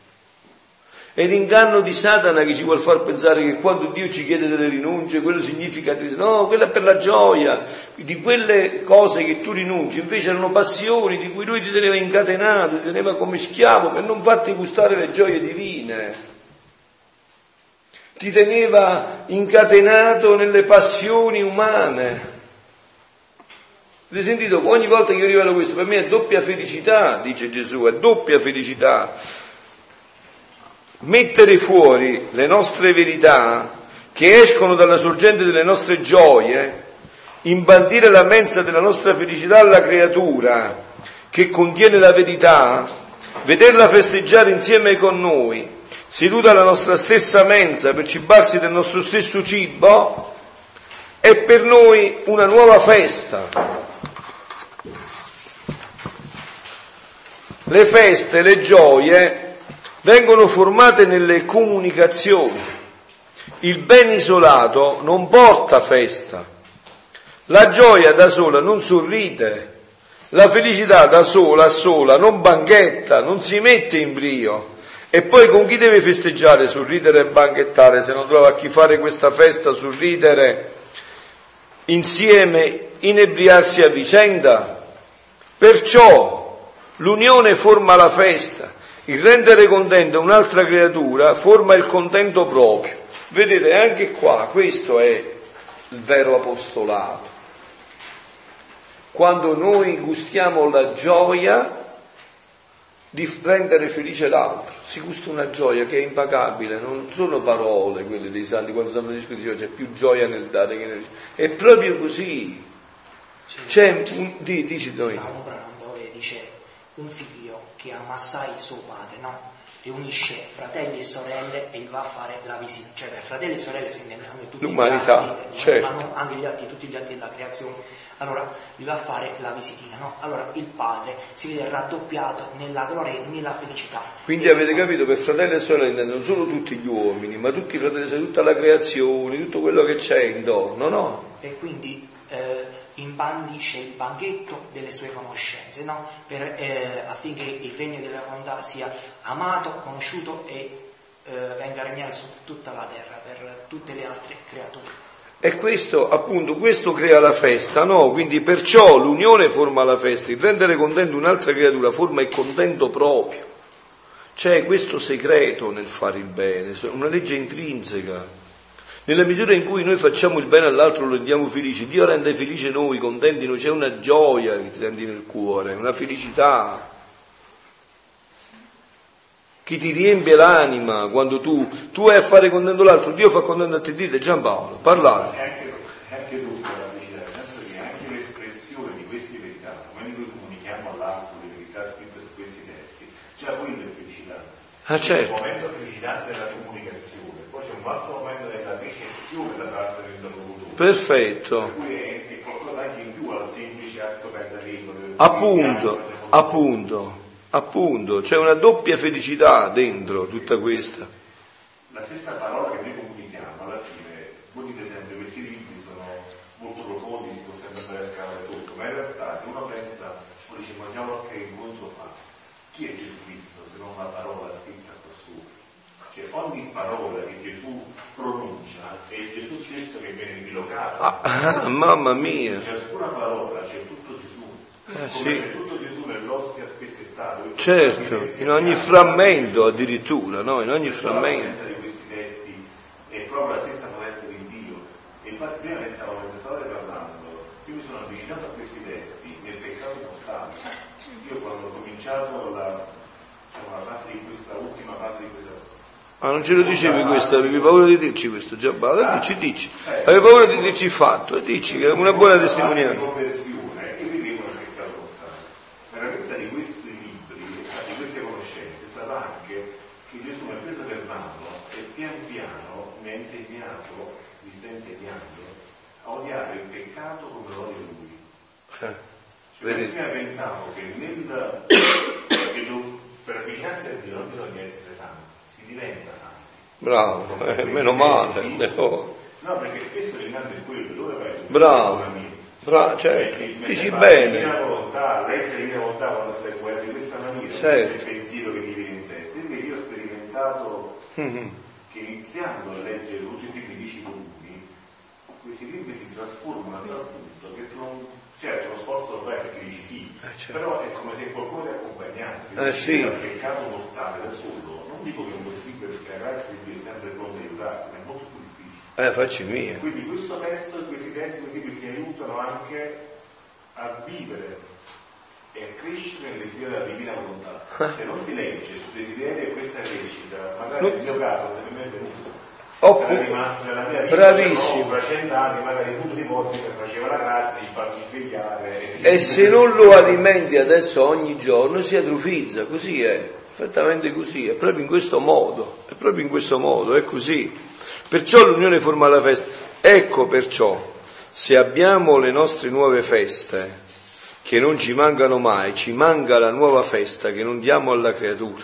È l'inganno di Satana che ci vuole far pensare che quando Dio ci chiede delle rinunce, quello significa no, quella è per la gioia, di quelle cose che tu rinunci, invece erano passioni di cui lui ti teneva incatenato, ti teneva come schiavo per non farti gustare le gioie divine ti teneva incatenato nelle passioni umane. Avete sentito? Ogni volta che io rivelo questo, per me è doppia felicità, dice Gesù, è doppia felicità. Mettere fuori le nostre verità che escono dalla sorgente delle nostre gioie, imbandire la mensa della nostra felicità alla creatura che contiene la verità, vederla festeggiare insieme con noi, seduta alla nostra stessa mensa per cibarsi del nostro stesso cibo, è per noi una nuova festa. Le feste, le gioie vengono formate nelle comunicazioni. Il ben isolato non porta festa. La gioia da sola non sorride. La felicità da sola, sola, non banchetta, non si mette in brio. E poi con chi deve festeggiare, sorridere e banchettare, se non trova a chi fare questa festa, sorridere insieme, inebriarsi a vicenda? Perciò l'unione forma la festa, il rendere contento un'altra creatura forma il contento proprio. Vedete, anche qua questo è il vero apostolato. Quando noi gustiamo la gioia di rendere felice l'altro. Si gusta una gioia che è impagabile, non sono parole quelle dei santi, quando San Francesco diceva c'è più gioia nel dare che nel ricevere. È proprio così. C'è un, di, dici noi. Stiamo parlando dove dice un figlio che ama assai suo padre, no? Riunisce fratelli e sorelle e gli va a fare la visita. Cioè per fratelli e sorelle si intende anche tutti L'umanità, gli atti, certo. anche gli atti, tutti gli atti della creazione allora gli va a fare la visitina, no? Allora il padre si vede raddoppiato nella gloria e nella felicità. Quindi e avete fa... capito, per fratelli e sorelle non solo tutti gli uomini, ma tutti i fratelli, tutta la creazione, tutto quello che c'è intorno, no? E quindi eh, imbandisce il banchetto delle sue conoscenze, no? Per, eh, affinché il regno della volontà sia amato, conosciuto e eh, venga a regnare su tutta la terra per tutte le altre creature. E questo, appunto, questo crea la festa, no? Quindi perciò l'unione forma la festa, il rendere contento un'altra creatura forma il contento proprio. C'è questo segreto nel fare il bene, una legge intrinseca. Nella misura in cui noi facciamo il bene all'altro lo rendiamo felice, Dio rende felice noi, contenti noi, c'è una gioia che ti senti nel cuore, una felicità chi ti riempie l'anima quando tu, tu vai a fare contento l'altro, Dio fa contento a te, dite Giampaolo, parlate. È anche, è anche doppia la felicità, nel senso che anche l'espressione di queste verità, come noi comunichiamo all'altro le verità scritte su questi testi, c'è poi la felicità. Ah, certo. C'è un momento di felicità della comunicazione, poi c'è un altro momento della ricezione da parte dell'interlocutore. Perfetto. Appunto, appunto. Appunto, c'è una doppia felicità dentro tutta questa. La stessa che noi comunichiamo, alla fine, voi dite sempre questi libri sono molto profondi, si può sempre andare a scavare sotto, ma in realtà se uno pensa, o dice guardiamo che incontro fa, chi è Gesù Cristo se non una parola scritta qua su? Cioè ogni parola che Gesù pronuncia è Gesù stesso che viene rilocato. Ah, mamma mia! Ciascuna parola c'è tutto Gesù. Eh, Come sì. c'è tutto Gesù nell'ostia spezzettato. Certo, in ogni frammento addirittura, no? In ogni La frammento. potenza di questi testi è proprio la stessa potenza di Dio. E infatti prima pensavo, mentre stavate parlando, io mi sono avvicinato a questi testi nel peccato mortale. Io quando ho cominciato la, diciamo, la fase di questa ultima fase di questa Ma non ce lo dicevi questo, avevi paura di dirci questo già, allora dici, dici. Avevi paura di dirci il fatto, e dici che è una buona testimonianza. conversione vivevo nel peccato mortale. La grazia di questi libri, di queste conoscenze, è stata anche che Gesù mi ha preso per mano pian piano insegnato, vi sta insegnando a odiare il peccato come lo odia lui. Cioè, prima pensavo che, nel, che per avvicinarsi a Dio non bisogna essere santi, si diventa santi. Bravo, eh, meno male. No. no, perché spesso l'inganno è quello, dove vai? Bravo. Bra- certo. Dici bene. La volontà, leggere la mia volontà quando stai guardando in questa maniera, certo. questo pensiero che ti viene in testa. Invece io ho sperimentato mm-hmm. che iniziando a leggere tutti i libri di Cicluni, questi libri si trasformano a tal punto che non, certo lo sforzo lo fai perché dici sì, eh, certo. però è come se qualcuno ti accompagnasse, eh, sì. il peccato mortale da solo, dico che è impossibile perché di Dio è sempre pronta a aiutarti, ma è molto più difficile. Eh, facci mia. Quindi questo testo, questi testi così ti aiutano anche a vivere e a crescere nel desiderio della divina volontà. Se non si legge sul desiderio e questa crescita, magari nel mio caso non è mai venuto. Oh, sarà rimasto nella mia vita bravissimo. fra cent'anni, magari un punto di che faceva la grazia di farmi svegliare. E, e se non lo alimenti adesso ogni giorno si atrofizza, così è, perfettamente così, è proprio in questo modo, è proprio in questo modo, è così. Perciò l'unione forma la festa. Ecco perciò se abbiamo le nostre nuove feste, che non ci mancano mai, ci manca la nuova festa che non diamo alla creatura.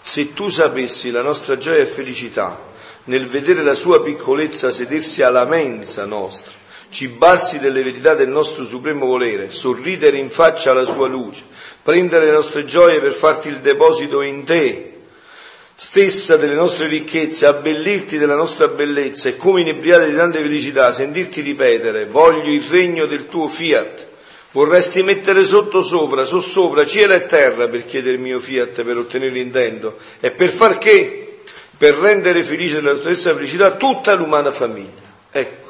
Se tu sapessi la nostra gioia e felicità nel vedere la sua piccolezza sedersi alla mensa nostra, cibarsi delle verità del nostro supremo volere, sorridere in faccia alla sua luce, prendere le nostre gioie per farti il deposito in te, stessa delle nostre ricchezze, abbellirti della nostra bellezza e come inebriate di tante felicità, sentirti ripetere, voglio il regno del tuo fiat. Vorresti mettere sotto sopra, sossopra, cielo e terra per chiedere il mio fiat, per ottenere l'intento. E per far che? Per rendere felice tua stessa felicità tutta l'umana famiglia. Ecco,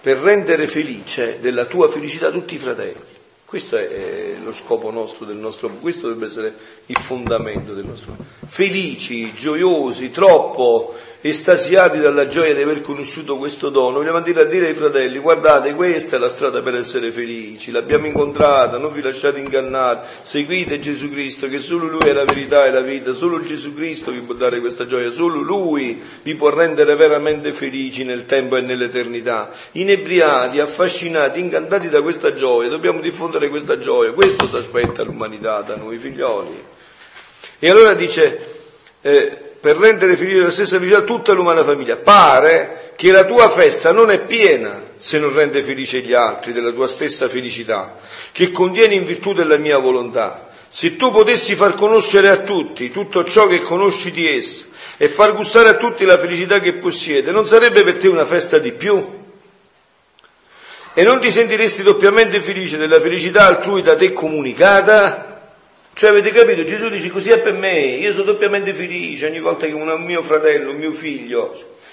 per rendere felice della tua felicità tutti i fratelli. Questo è lo scopo nostro del nostro, questo dovrebbe essere il fondamento del nostro. Felici, gioiosi, troppo estasiati dalla gioia di aver conosciuto questo dono, vogliamo dire a dire ai fratelli, guardate, questa è la strada per essere felici, l'abbiamo incontrata, non vi lasciate ingannare, seguite Gesù Cristo, che solo Lui è la verità e la vita, solo Gesù Cristo vi può dare questa gioia, solo Lui vi può rendere veramente felici nel tempo e nell'eternità. Inebriati, affascinati, incantati da questa gioia, dobbiamo diffondere questa gioia, questo si aspetta l'umanità da noi figlioli. E allora dice, eh, per rendere felice la stessa felicità tutta l'umana famiglia. Pare che la tua festa non è piena se non rende felice gli altri della tua stessa felicità, che contiene in virtù della mia volontà. Se tu potessi far conoscere a tutti tutto ciò che conosci di esso e far gustare a tutti la felicità che possiede, non sarebbe per te una festa di più? E non ti sentiresti doppiamente felice della felicità altrui da te comunicata? Cioè avete capito? Gesù dice così è per me, io sono doppiamente felice ogni volta che un mio fratello, un mio figlio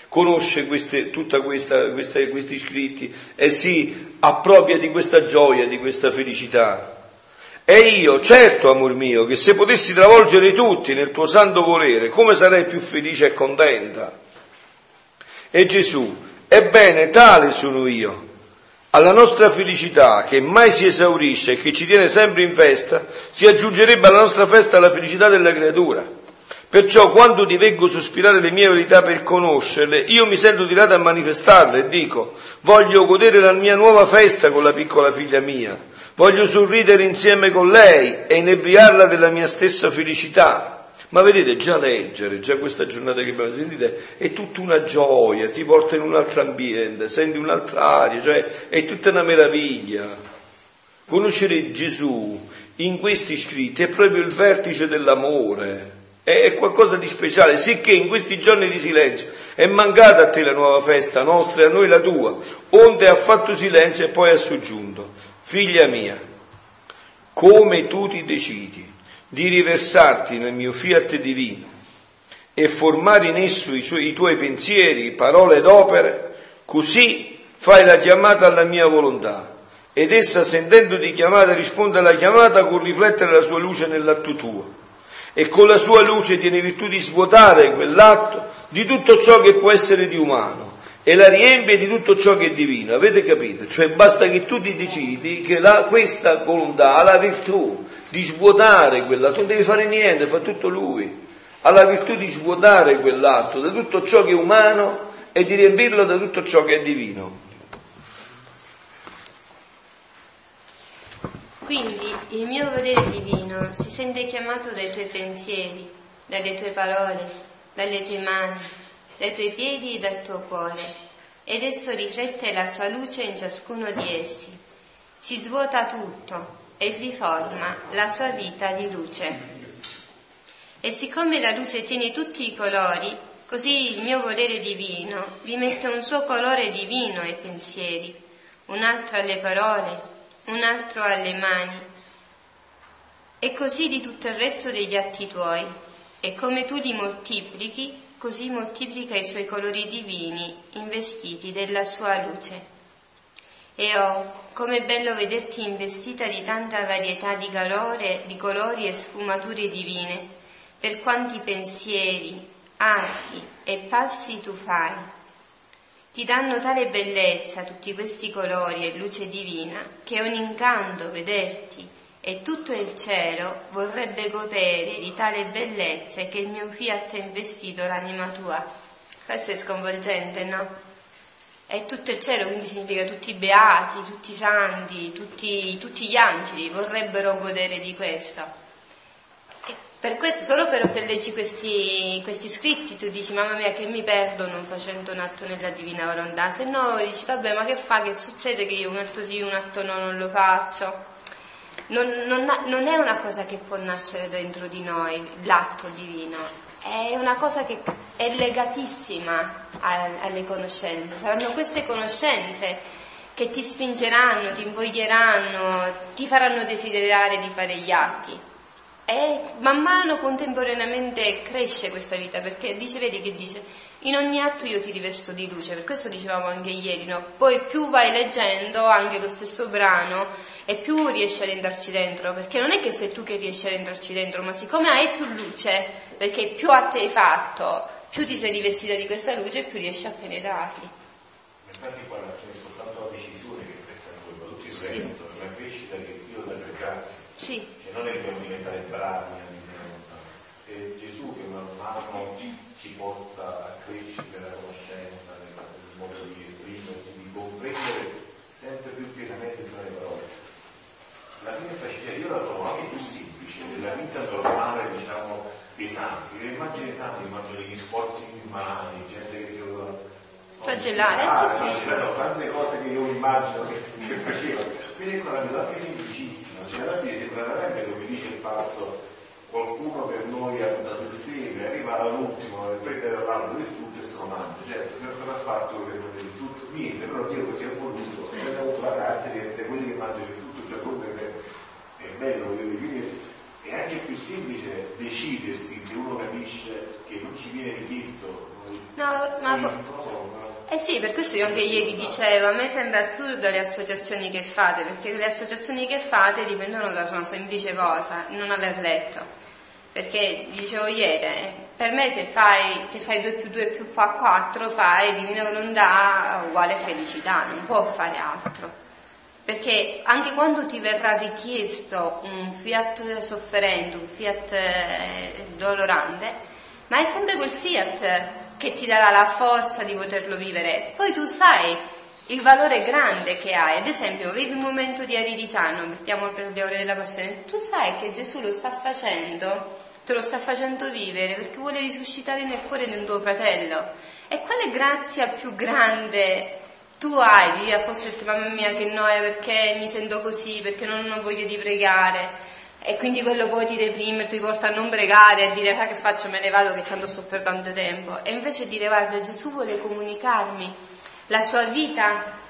conosce tutti questi scritti e si appropria di questa gioia, di questa felicità. E io, certo, amor mio, che se potessi travolgere tutti nel tuo santo volere, come sarei più felice e contenta? E Gesù, ebbene, tale sono io alla nostra felicità, che mai si esaurisce e che ci tiene sempre in festa, si aggiungerebbe alla nostra festa la felicità della creatura. Perciò quando ti vengo sospirare le mie verità per conoscerle, io mi sento tirato a manifestarle e dico, voglio godere la mia nuova festa con la piccola figlia mia, voglio sorridere insieme con lei e inebriarla della mia stessa felicità. Ma vedete, già leggere, già questa giornata che abbiamo sentito, è tutta una gioia, ti porta in un altro ambiente, senti un'altra aria, cioè è tutta una meraviglia. Conoscere Gesù in questi scritti è proprio il vertice dell'amore, è qualcosa di speciale, sicché in questi giorni di silenzio è mancata a te la nuova festa nostra e a noi la tua, onde ha fatto silenzio e poi ha soggiunto, figlia mia, come tu ti decidi di riversarti nel mio fiat divino e formare in esso i, suoi, i tuoi pensieri, parole ed opere, così fai la chiamata alla mia volontà ed essa sentendoti chiamata risponde alla chiamata con riflettere la sua luce nell'atto tuo e con la sua luce tiene virtù di svuotare quell'atto di tutto ciò che può essere di umano e la riempie di tutto ciò che è divino. Avete capito? Cioè basta che tu ti decidi che la, questa volontà ha la virtù di svuotare quella, tu non devi fare niente, fa tutto lui. ha la virtù di svuotare quell'atto da tutto ciò che è umano e di riempirlo da tutto ciò che è divino. Quindi il mio volere divino si sente chiamato dai tuoi pensieri, dalle tue parole, dalle tue mani, dai tuoi piedi e dal tuo cuore, ed esso riflette la sua luce in ciascuno di essi. Si svuota tutto e riforma la sua vita di luce. E siccome la luce tiene tutti i colori, così il mio volere divino vi mette un suo colore divino ai pensieri, un altro alle parole, un altro alle mani, e così di tutto il resto degli atti tuoi. E come tu li moltiplichi, così moltiplica i suoi colori divini, investiti della sua luce. E oh, com'è bello vederti investita di tanta varietà di calore, di colori e sfumature divine, per quanti pensieri, archi e passi tu fai. Ti danno tale bellezza tutti questi colori e luce divina che è un incanto vederti e tutto il cielo vorrebbe godere di tale bellezza che il mio fiat ha investito l'anima tua. Questo è sconvolgente, no? È tutto il cielo, quindi significa tutti i beati, tutti i santi, tutti, tutti gli angeli vorrebbero godere di questo. Per questo, solo però se leggi questi, questi, scritti, tu dici, mamma mia, che mi perdo non facendo un atto nella divina volontà, se no dici, vabbè, ma che fa, che succede che io un atto sì, un atto no, non lo faccio? Non, non, non è una cosa che può nascere dentro di noi, l'atto divino, è una cosa che è legatissima alle conoscenze, saranno queste conoscenze che ti spingeranno, ti invoglieranno, ti faranno desiderare di fare gli atti. E man mano contemporaneamente cresce questa vita, perché dice, vedi che dice, in ogni atto io ti rivesto di luce, per questo dicevamo anche ieri, no? Poi più vai leggendo anche lo stesso brano e più riesci ad entrarci dentro, perché non è che sei tu che riesci ad entrarci dentro, ma siccome hai più luce, perché più a te hai fatto, più ti sei rivestita di questa luce, più riesci a penetrarti. Infatti qua alla fine è soltanto la decisione che spetta a voi, ma tutto il sì. resto, la crescita che Dio dà per grazia. Sì non è che dobbiamo diventare bravi è Gesù che man mano ci porta a crescere nella conoscenza, nel, modo di esprimersi, di comprendere sempre più pienamente le sue parole. La mia facilità io la trovo anche più semplice della vita normale, diciamo, dei santi. Le immagini dei santi immagino degli sforzi umani, gente che si flagellare, ah, sì, sì. tante cose che io immagino che, che faceva. Quindi la vedo anche semplicissima, cioè alla fine sembra veramente come dice il passo, qualcuno per noi ha dato il seme, arriva all'ultimo e prendere l'albero del frutto e se lo mangia. Certo, che cosa ha fatto che prende il frutto? Niente, però Dio così ha voluto, e ha avuto la grazia di essere quelli che mangiano il frutto, cioè come è bello, quindi è anche più semplice decidersi se uno capisce che non ci viene richiesto. No, ma... Eh sì, per questo io anche ieri dicevo, a me sembra assurdo le associazioni che fate, perché le associazioni che fate dipendono da una semplice cosa, non aver letto. Perché, dicevo ieri, eh, per me se fai, se fai 2 più 2 più 4 fai divina volontà uguale felicità, non può fare altro. Perché anche quando ti verrà richiesto un fiat sofferente, un fiat eh, dolorante, ma è sempre quel fiat che ti darà la forza di poterlo vivere. Poi tu sai il valore grande che hai, ad esempio, vivi un momento di aridità, non mettiamo le ore della passione, tu sai che Gesù lo sta facendo, te lo sta facendo vivere perché vuole risuscitare nel cuore del tuo fratello. E quale grazia più grande tu hai, vivi a posto e mamma mia che noia perché mi sento così, perché non ho voglia di pregare. E quindi quello poi ti deprime, ti porta a non pregare, a dire ah, che faccio, me ne vado che tanto sto perdendo tempo. E invece dire guarda Gesù vuole comunicarmi la sua vita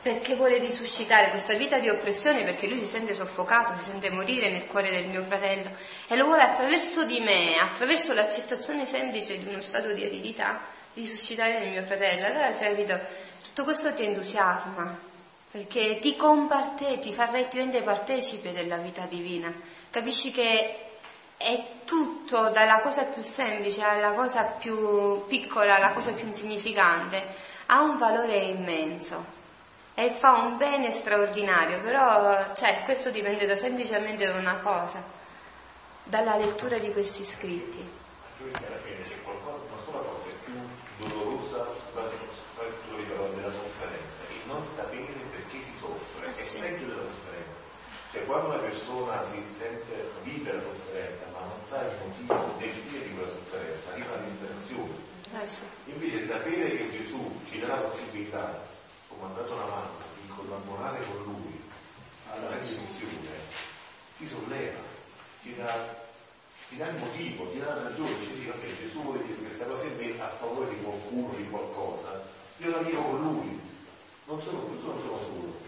perché vuole risuscitare questa vita di oppressione perché lui si sente soffocato, si sente morire nel cuore del mio fratello e lo vuole attraverso di me, attraverso l'accettazione semplice di uno stato di aridità, risuscitare nel mio fratello. Allora si è capito, tutto questo ti entusiasma, perché ti comparte, ti, fa, ti partecipe della vita divina. Capisci che è tutto, dalla cosa più semplice alla cosa più piccola, alla cosa più insignificante, ha un valore immenso e fa un bene straordinario, però cioè, questo dipende da semplicemente da una cosa, dalla lettura di questi scritti. Quindi alla fine c'è qualcosa, una sola cosa è più dolorosa della sofferenza, il non sapere perché si soffre, Eh è sì. peggio della sofferenza. Cioè quando una persona si sente vive la sofferenza ma non sa il motivo definire di quella sofferenza, arriva la disperazione. Eh sì. Invece sapere che Gesù ci dà la possibilità, come ha dato una mano, di collaborare con Lui alla redenzione, ti solleva, ti dà, ti dà il motivo, ti dà la ragione, dici vabbè, Gesù vuole dire questa cosa in me a favore di qualcuno, di qualcosa, io la vivo con Lui, non sono, non sono solo,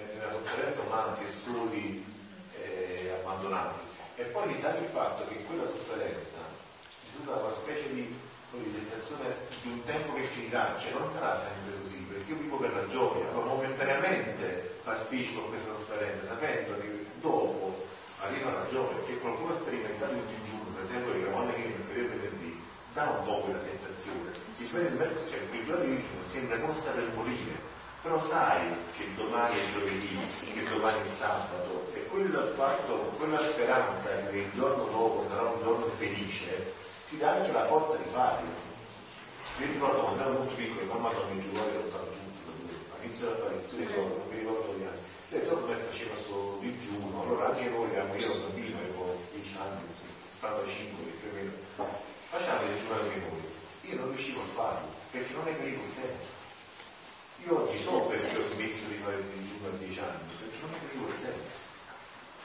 mentre nella sofferenza umana si è soli eh, abbandonati. E poi ti sa il fatto che in quella sofferenza Gesù dà una specie di di sensazione di un tempo che finirà, cioè non sarà sempre così, perché io vivo per la gioia, ma momentaneamente partecipo a questa sofferenza, sapendo che dopo arriva la gioia, se qualcuno ha sperimentato il digiuno, per esempio le capanne che mi periodo venerdì, dà un po' quella sensazione. Il cioè giorni di digiuno sembra non saper morire, però sai che domani è giovedì, Eh sì. che domani è sabato, e quel fatto, quella speranza che il giorno dopo sarà un giorno felice, ti dà anche la forza di farlo. Io ricordo quando ero molto piccolo, mamma non mi giocava ero all'inizio dell'apparizione, non mi ricordo anni. Lei torno me faceva questo digiuno, allora anche noi, eravamo io ero bambino, avevo 10 anni, 45 più o meno, facciamo il digiuno anche noi. Io non riuscivo a farlo, perché non ne capivo il senso. Io oggi so perché ho smesso di fare il digiuno a 10 anni, perché non capivo il senso.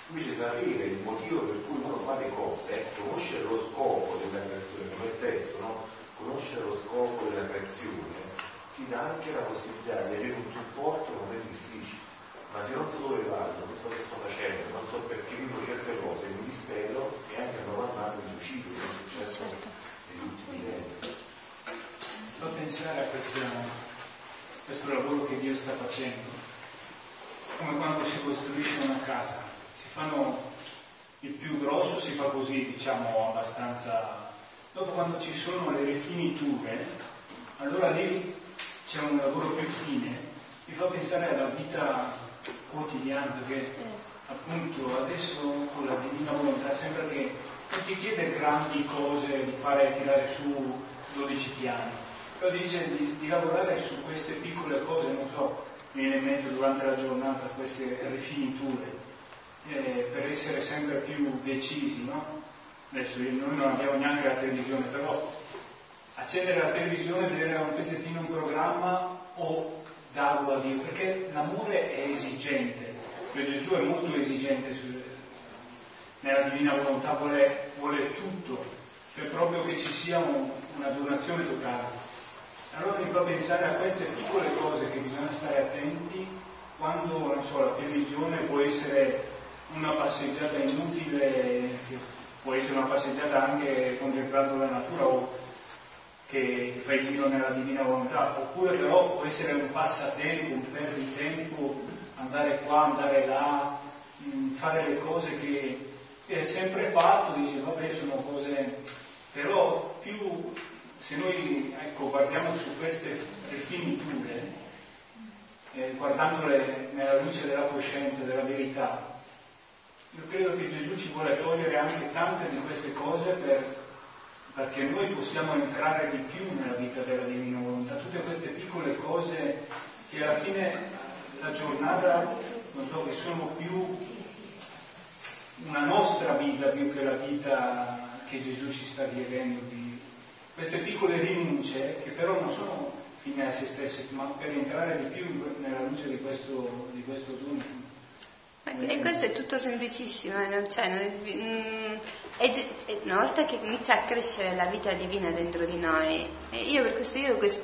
Invece sapere il motivo per cui uno fa le cose, eh, conoscere lo scopo della creazione, come il testo, no? conoscere lo scopo della creazione, ti dà anche la possibilità di avere un supporto non è difficile. Ma se non so dove vado, non so che sto facendo, non so perché vivo certe cose, mi dispero e anche a 90 anni mi suicido, come è successo Certo. negli ultimi tempi. fa pensare a questo, questo lavoro che Dio sta facendo, come quando si costruisce una casa, si fanno il più grosso si fa così, diciamo abbastanza. Dopo quando ci sono le rifiniture, allora lì c'è un lavoro più fine, mi fa pensare alla vita quotidiana, perché appunto adesso con la divina volontà sembra che non ti chiede grandi cose di fare tirare su 12 piani, però dice di, di lavorare su queste piccole cose, non so, mi viene in mente durante la giornata queste rifiniture, eh, per essere sempre più decisi, no? Adesso noi non abbiamo neanche la televisione, però accendere la televisione, vedere un pezzettino un programma o darlo a Dio, perché l'amore è esigente, cioè Gesù è molto esigente nella divina volontà, vuole, vuole tutto, cioè proprio che ci sia un- una donazione totale. Allora fa pensare a queste piccole cose che bisogna stare attenti quando, so, la televisione può essere una passeggiata inutile, può essere una passeggiata anche contemplando la natura o che fai giro nella divina volontà, oppure però può essere un passatempo, un perditempo, andare qua, andare là, mh, fare le cose che è sempre fatto, dice vabbè sono cose, però più se noi ecco, guardiamo su queste rifiniture, eh, guardandole nella luce della coscienza, della verità, io credo che Gesù ci vuole togliere anche tante di queste cose per- perché noi possiamo entrare di più nella vita della divina volontà, tutte queste piccole cose che alla fine la giornata, non so, che sono più una nostra vita più che la vita che Gesù ci sta chiedendo queste piccole rinunce che però non sono fine a se stesse, ma per entrare di più nella luce di questo, di questo. Ma- E questo è tutto semplicissimo, eh, non c'è, non è- mm, una volta che inizia a crescere la vita divina dentro di noi, io per questo io quest-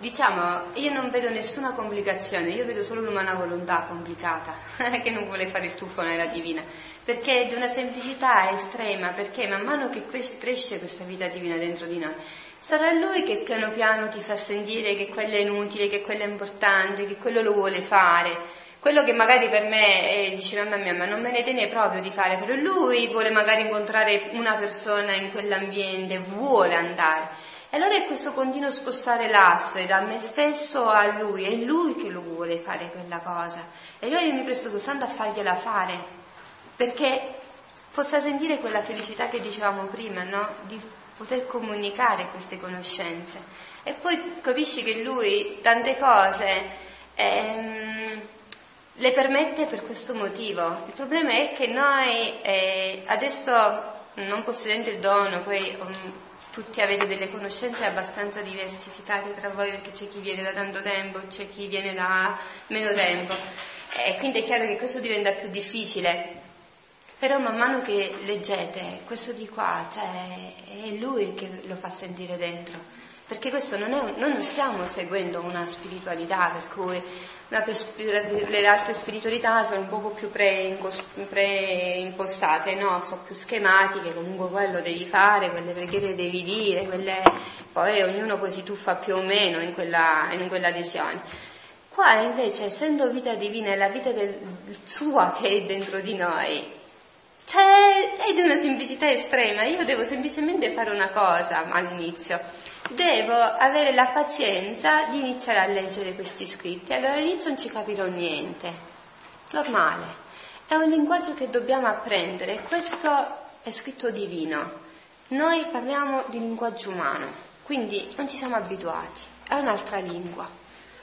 diciamo, io non vedo nessuna complicazione, io vedo solo l'umana volontà complicata, che non vuole fare il tuffo nella divina, perché è di una semplicità estrema, perché man mano che cres- cresce questa vita divina dentro di noi, sarà lui che piano piano ti fa sentire che quello è inutile, che quello è importante, che quello lo vuole fare. Quello che magari per me eh, dice mamma mia, ma non me ne tiene proprio di fare, però lui vuole magari incontrare una persona in quell'ambiente, vuole andare. E allora è questo continuo spostare l'asse da me stesso a lui, è lui che lo vuole fare quella cosa. E io mi presto soltanto a fargliela fare, perché possa sentire quella felicità che dicevamo prima, no? Di poter comunicare queste conoscenze. E poi capisci che lui tante cose ehm, le permette per questo motivo. Il problema è che noi eh, adesso, non possedendo il dono, poi um, tutti avete delle conoscenze abbastanza diversificate tra voi perché c'è chi viene da tanto tempo, c'è chi viene da meno tempo. E quindi è chiaro che questo diventa più difficile. Però man mano che leggete questo di qua, cioè è lui che lo fa sentire dentro. Perché questo non è un, noi non stiamo seguendo una spiritualità per cui le altre spiritualità sono un po' più preimpostate, no? Sono più schematiche, comunque quello devi fare, quelle preghiere devi dire, quelle... poi ognuno poi si tuffa più o meno in quella, in quell'adesione. Qua invece, essendo vita divina, è la vita del, sua che è dentro di noi, cioè, è di una semplicità estrema. Io devo semplicemente fare una cosa all'inizio devo avere la pazienza di iniziare a leggere questi scritti. Allora all'inizio non ci capirò niente, normale. È un linguaggio che dobbiamo apprendere, questo è scritto divino. Noi parliamo di linguaggio umano, quindi non ci siamo abituati, è un'altra lingua.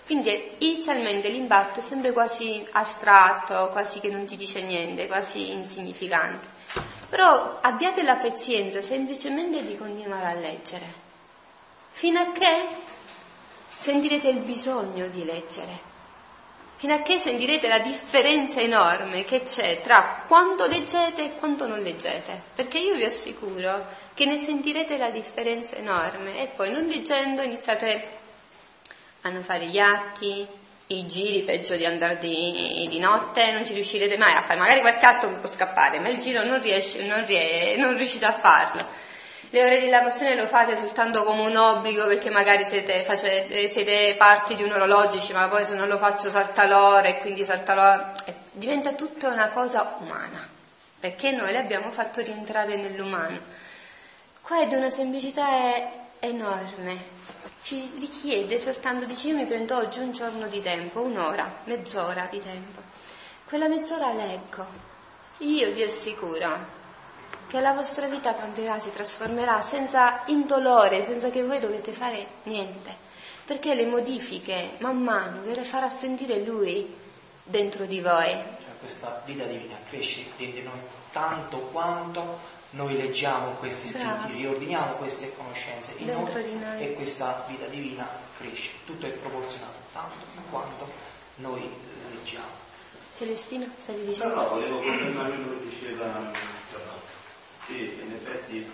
Quindi inizialmente l'impatto è sempre quasi astratto, quasi che non ti dice niente, quasi insignificante. Però abbiate la pazienza semplicemente di continuare a leggere fino a che sentirete il bisogno di leggere, fino a che sentirete la differenza enorme che c'è tra quanto leggete e quanto non leggete, perché io vi assicuro che ne sentirete la differenza enorme e poi non leggendo iniziate a non fare gli atti, i giri peggio di andare di, di, notte, non ci riuscirete mai a fare, magari qualche atto può scappare, ma il giro non, riesce, non, rie, non riuscite a farlo. Le ore di lavazione lo fate soltanto come un obbligo perché magari siete, facete, siete parte di un orologici, ma poi se non lo faccio salta l'ora e quindi salta l'ora. Eh, diventa tutta una cosa umana, perché noi l'abbiamo fatto rientrare nell'umano. Qua è di una semplicità enorme. Ci richiede soltanto, dice io mi prendo oggi un giorno di tempo, un'ora, mezz'ora di tempo. Quella mezz'ora leggo. Io vi assicuro che la vostra vita cambierà, si trasformerà senza indolore, senza che voi dovete fare niente, perché le modifiche man mano ve le farà sentire Lui dentro di voi. Cioè questa vita divina cresce dentro noi tanto quanto noi leggiamo questi scritti, riordiniamo queste conoscenze in dentro noi, noi, e questa vita divina cresce. Tutto è proporzionato tanto quanto noi leggiamo. Celestino, stavi dicendo? No, no, volevo confermare quello che diceva che in effetti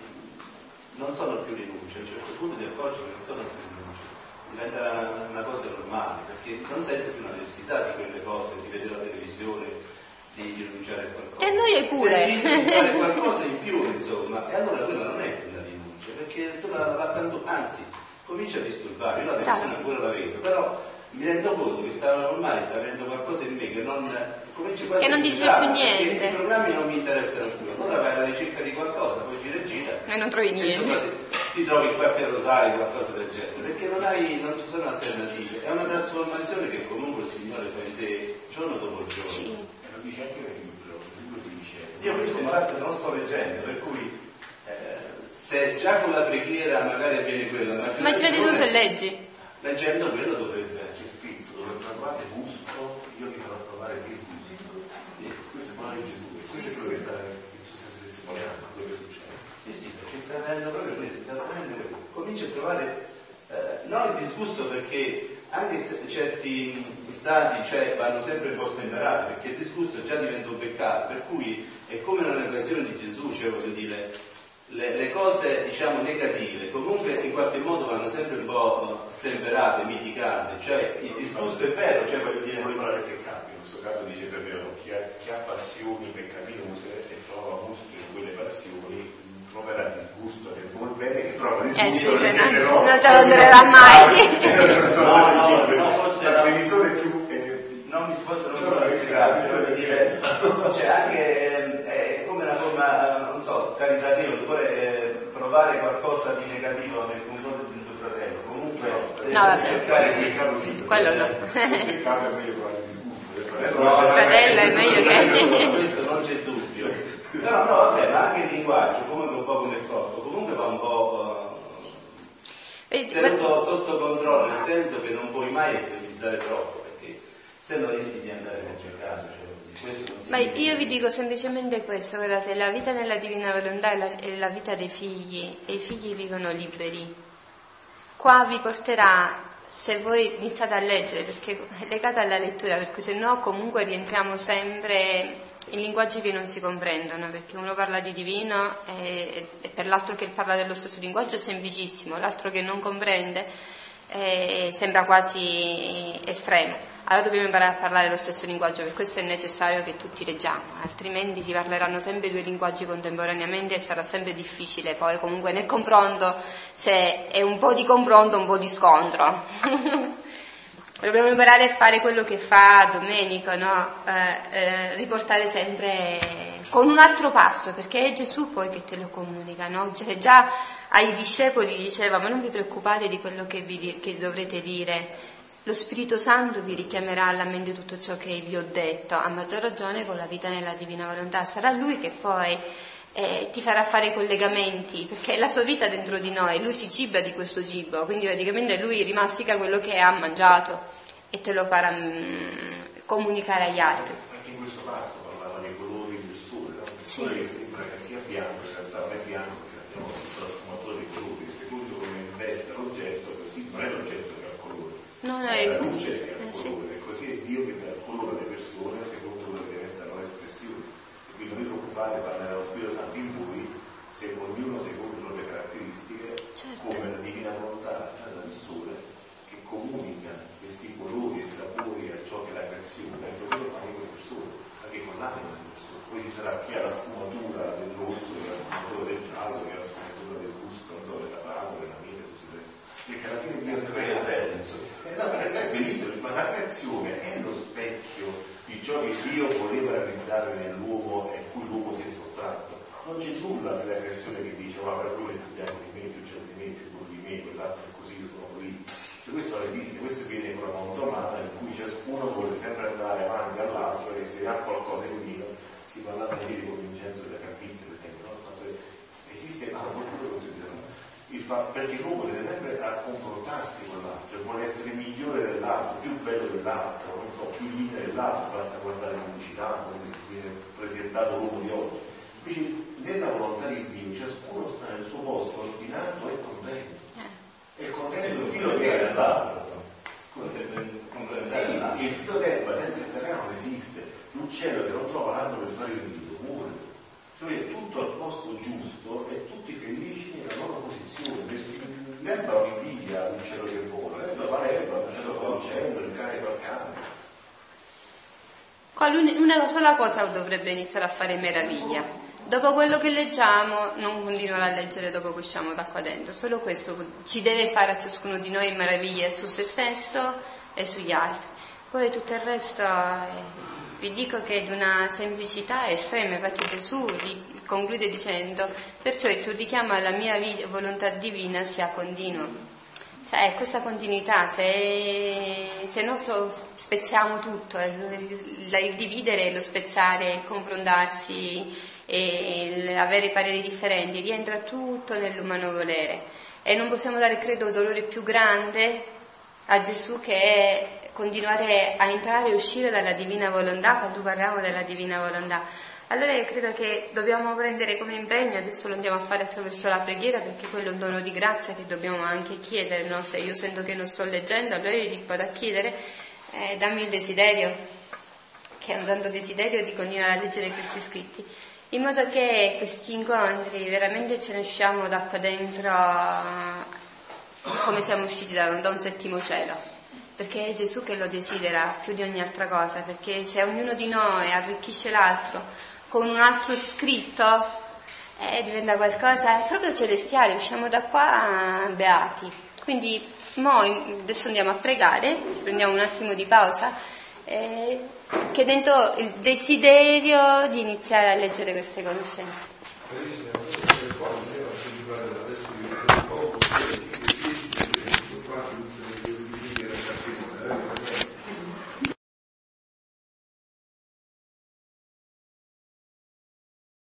non sono più rinunce, a un certo punto ti accorgi che non sono più rinunce, diventa una cosa normale, perché non senti più la necessità di quelle cose, di vedere la televisione, di rinunciare a qualcosa. E noi pure. Senti di fare qualcosa in più, insomma, e allora quella non è più una rinuncia, perché tu la, la, tanto, anzi, comincia a disturbare, io la televisione ancora la vedo, però mi rendo conto che sta ormai sta avendo qualcosa in me che non cominci quasi che non dice più niente i programmi non mi interessano più. Allora vai alla ricerca di qualcosa poi gira e gira. E non trovi niente. ti trovi qualche rosario qualcosa del genere perché non, hai, non ci sono alternative. È una trasformazione che comunque il Signore fa in te giorno dopo giorno. Sì. e lo dice anche nel libro il libro ti dice io questo infatti non sto leggendo per cui eh, se già con la preghiera magari avviene quella ma immaginati tu se leggi? Leggendo quello dovrebbe trovate gusto, io vi farò provare il gusto. Sì, questo è quello di Gesù, questo è quello che sta che tu stai testimoniando, quello che succede. Sì, sì, perché sta avvenendo proprio questo, esattamente questo. Comincia a trovare eh, non il disgusto perché anche t- certi stati cioè, vanno sempre un po' stemperati perché il disgusto già diventa un peccato, per cui è come una negazione di Gesù, cioè voglio dire le, le, cose diciamo negative comunque in qualche modo vanno sempre un po' stemperate, mitigate, cioè il disgusto è vero, cioè voglio dire... Non parole che cambia, in questo caso dice davvero chi ha, chi ha passioni peccaminose e trova gusto in quelle passioni troverà disgusto è molto bene che trova disgusto eh sì, se no, non te lo durerà mai. No, no, no, forse la previsione più non mi si possono spiegare, è diversa cioè anche è come una forma non so, caritativa, eh, provare qualcosa di negativo nei confronti del tuo fratello, comunque no, cercare di così. Quello no. Il provare il il fratello è meglio che... Questo non c'è dubbio. Però no, vabbè, linguaggio, come un po' come il corpo, comunque va un po' uh, tenuto sotto controllo, nel senso che non puoi mai estremizzare troppo, perché se no rischi di andare nel cercato. Ma io vi dico semplicemente questo, guardate, la vita nella divina volontà è la, è la vita dei figli e i figli vivono liberi. Qua vi porterà se voi iniziate a leggere, perché è legata alla lettura, perché se no comunque rientriamo sempre in linguaggi che non si comprendono, perché uno parla di divino e, e per l'altro che parla dello stesso linguaggio è semplicissimo, l'altro che non comprende eh, sembra quasi estremo. Allora dobbiamo imparare a parlare lo stesso linguaggio, per questo è necessario che tutti leggiamo, altrimenti si parleranno sempre due linguaggi contemporaneamente e sarà sempre difficile poi comunque nel confronto c'è un po' di confronto, un po' di scontro. Dobbiamo imparare a fare quello che fa Domenico, no? eh, eh, riportare sempre con un altro passo, perché è Gesù poi che te lo comunica. No? Cioè, già ai discepoli diceva, ma non vi preoccupate di quello che, vi, che dovrete dire, lo Spirito Santo vi richiamerà alla mente tutto ciò che vi ho detto, a maggior ragione con la vita nella divina volontà. Sarà Lui che poi eh, ti farà fare collegamenti, perché è la sua vita dentro di noi, Lui si ciba di questo cibo, quindi praticamente Lui rimastica quello che ha mangiato e te lo farà mm, comunicare agli altri. Anche in questo caso parlava dei colori del sole, no? Sì. che sembra che sia bianco perché abbiamo visto la sfumatura dei colori, secondo come investe l'oggetto, così non è l'oggetto che ha il colore, No, no, è è la luce che ha il colore, così è Dio che dà il colore alle persone secondo quello che essere la loro espressione. E quindi non vi preoccupate, parlerà lo Spirito Santo in voi, se ognuno secondo le proprie caratteristiche, Certo. come la divina volontà cioè del sole, che comunica questi colori e sapori a ciò che è la creazione, e lo fa con le persone, anche con l'anima delle persone. Poi ci sarà chi ha la sfumatura del rosso, chi ha la sfumatura del giallo, chi ha la sfumatura del gusto, non so, della fragola, della miele, tutte le perché alla fine Dio crea bello, insomma. Eh, no, perché è bellissimo, ma la creazione è lo specchio di ciò che Dio voleva realizzare nell'uomo e cui l'uomo si è sottratto. Non c'è nulla nella creazione che dice, ma per più bianco di me, più giallo di me, più di me, quell'altro è così, io sono così. Cioè, questo non esiste, questo viene con una monotomata in cui ciascuno vuole sempre andare avanti all'altro e se ha qualcosa di divino si va là a dire con Vincenzo della Campizia, per esempio, no? Esiste ma il fa- perché l'uomo deve sempre a confrontarsi con l'altro, cioè vuole essere migliore dell'altro, più bello dell'altro, non so, più linea dell'altro, basta guardare la pubblicità, come viene presentato l'uomo di oggi. Invece nella volontà di Dio ciascuno sta nel suo posto ordinato e contento. E contento il filo che è nell'altro. complementare Sì, l'altro. il filo d'erba senza il terreno non esiste. L'uccello se non trova l'albero per fare il nido, muore. Cioè è tutto al posto giusto e tutti felici nella loro posizione. L'erba non invidia l'uccello che vola, l'erba fa l'erba, l'uccello fa l'uccello, il cane fa il cane. Una sola cosa dovrebbe iniziare a fare meraviglia. Dopo quello che leggiamo, non continuare a leggere dopo che usciamo da qua dentro, solo questo ci deve fare a ciascuno di noi meraviglie su se stesso e sugli altri. Poi tutto il resto eh, vi dico che è di una semplicità estrema, infatti Gesù conclude dicendo, perciò il tuo richiamo alla mia volontà divina sia continuo. Cioè, questa continuità, se, se non so- spezziamo tutto, eh, il, dividere, lo spezzare, il confrontarsi e avere pareri differenti, rientra tutto nell'umano volere. E non possiamo dare, credo, dolore più grande a Gesù che è continuare a entrare e uscire dalla divina volontà quando parliamo della divina volontà. Allora io credo che dobbiamo prendere come impegno, adesso lo andiamo a fare attraverso la preghiera perché quello è un dono di grazia che dobbiamo anche chiedere, no? se io sento che non sto leggendo allora io gli vado a chiedere, eh, dammi il desiderio, che è un santo desiderio di continuare a leggere questi scritti, in modo che questi incontri veramente ce ne usciamo da qua dentro come siamo usciti da, da un settimo cielo, perché è Gesù che lo desidera più di ogni altra cosa, perché se ognuno di noi arricchisce l'altro con un altro scritto, eh, diventa qualcosa proprio celestiale, usciamo da qua beati. Quindi mo adesso andiamo a pregare, ci prendiamo un attimo di pausa, eh, chiedendo il desiderio di iniziare a leggere queste conoscenze.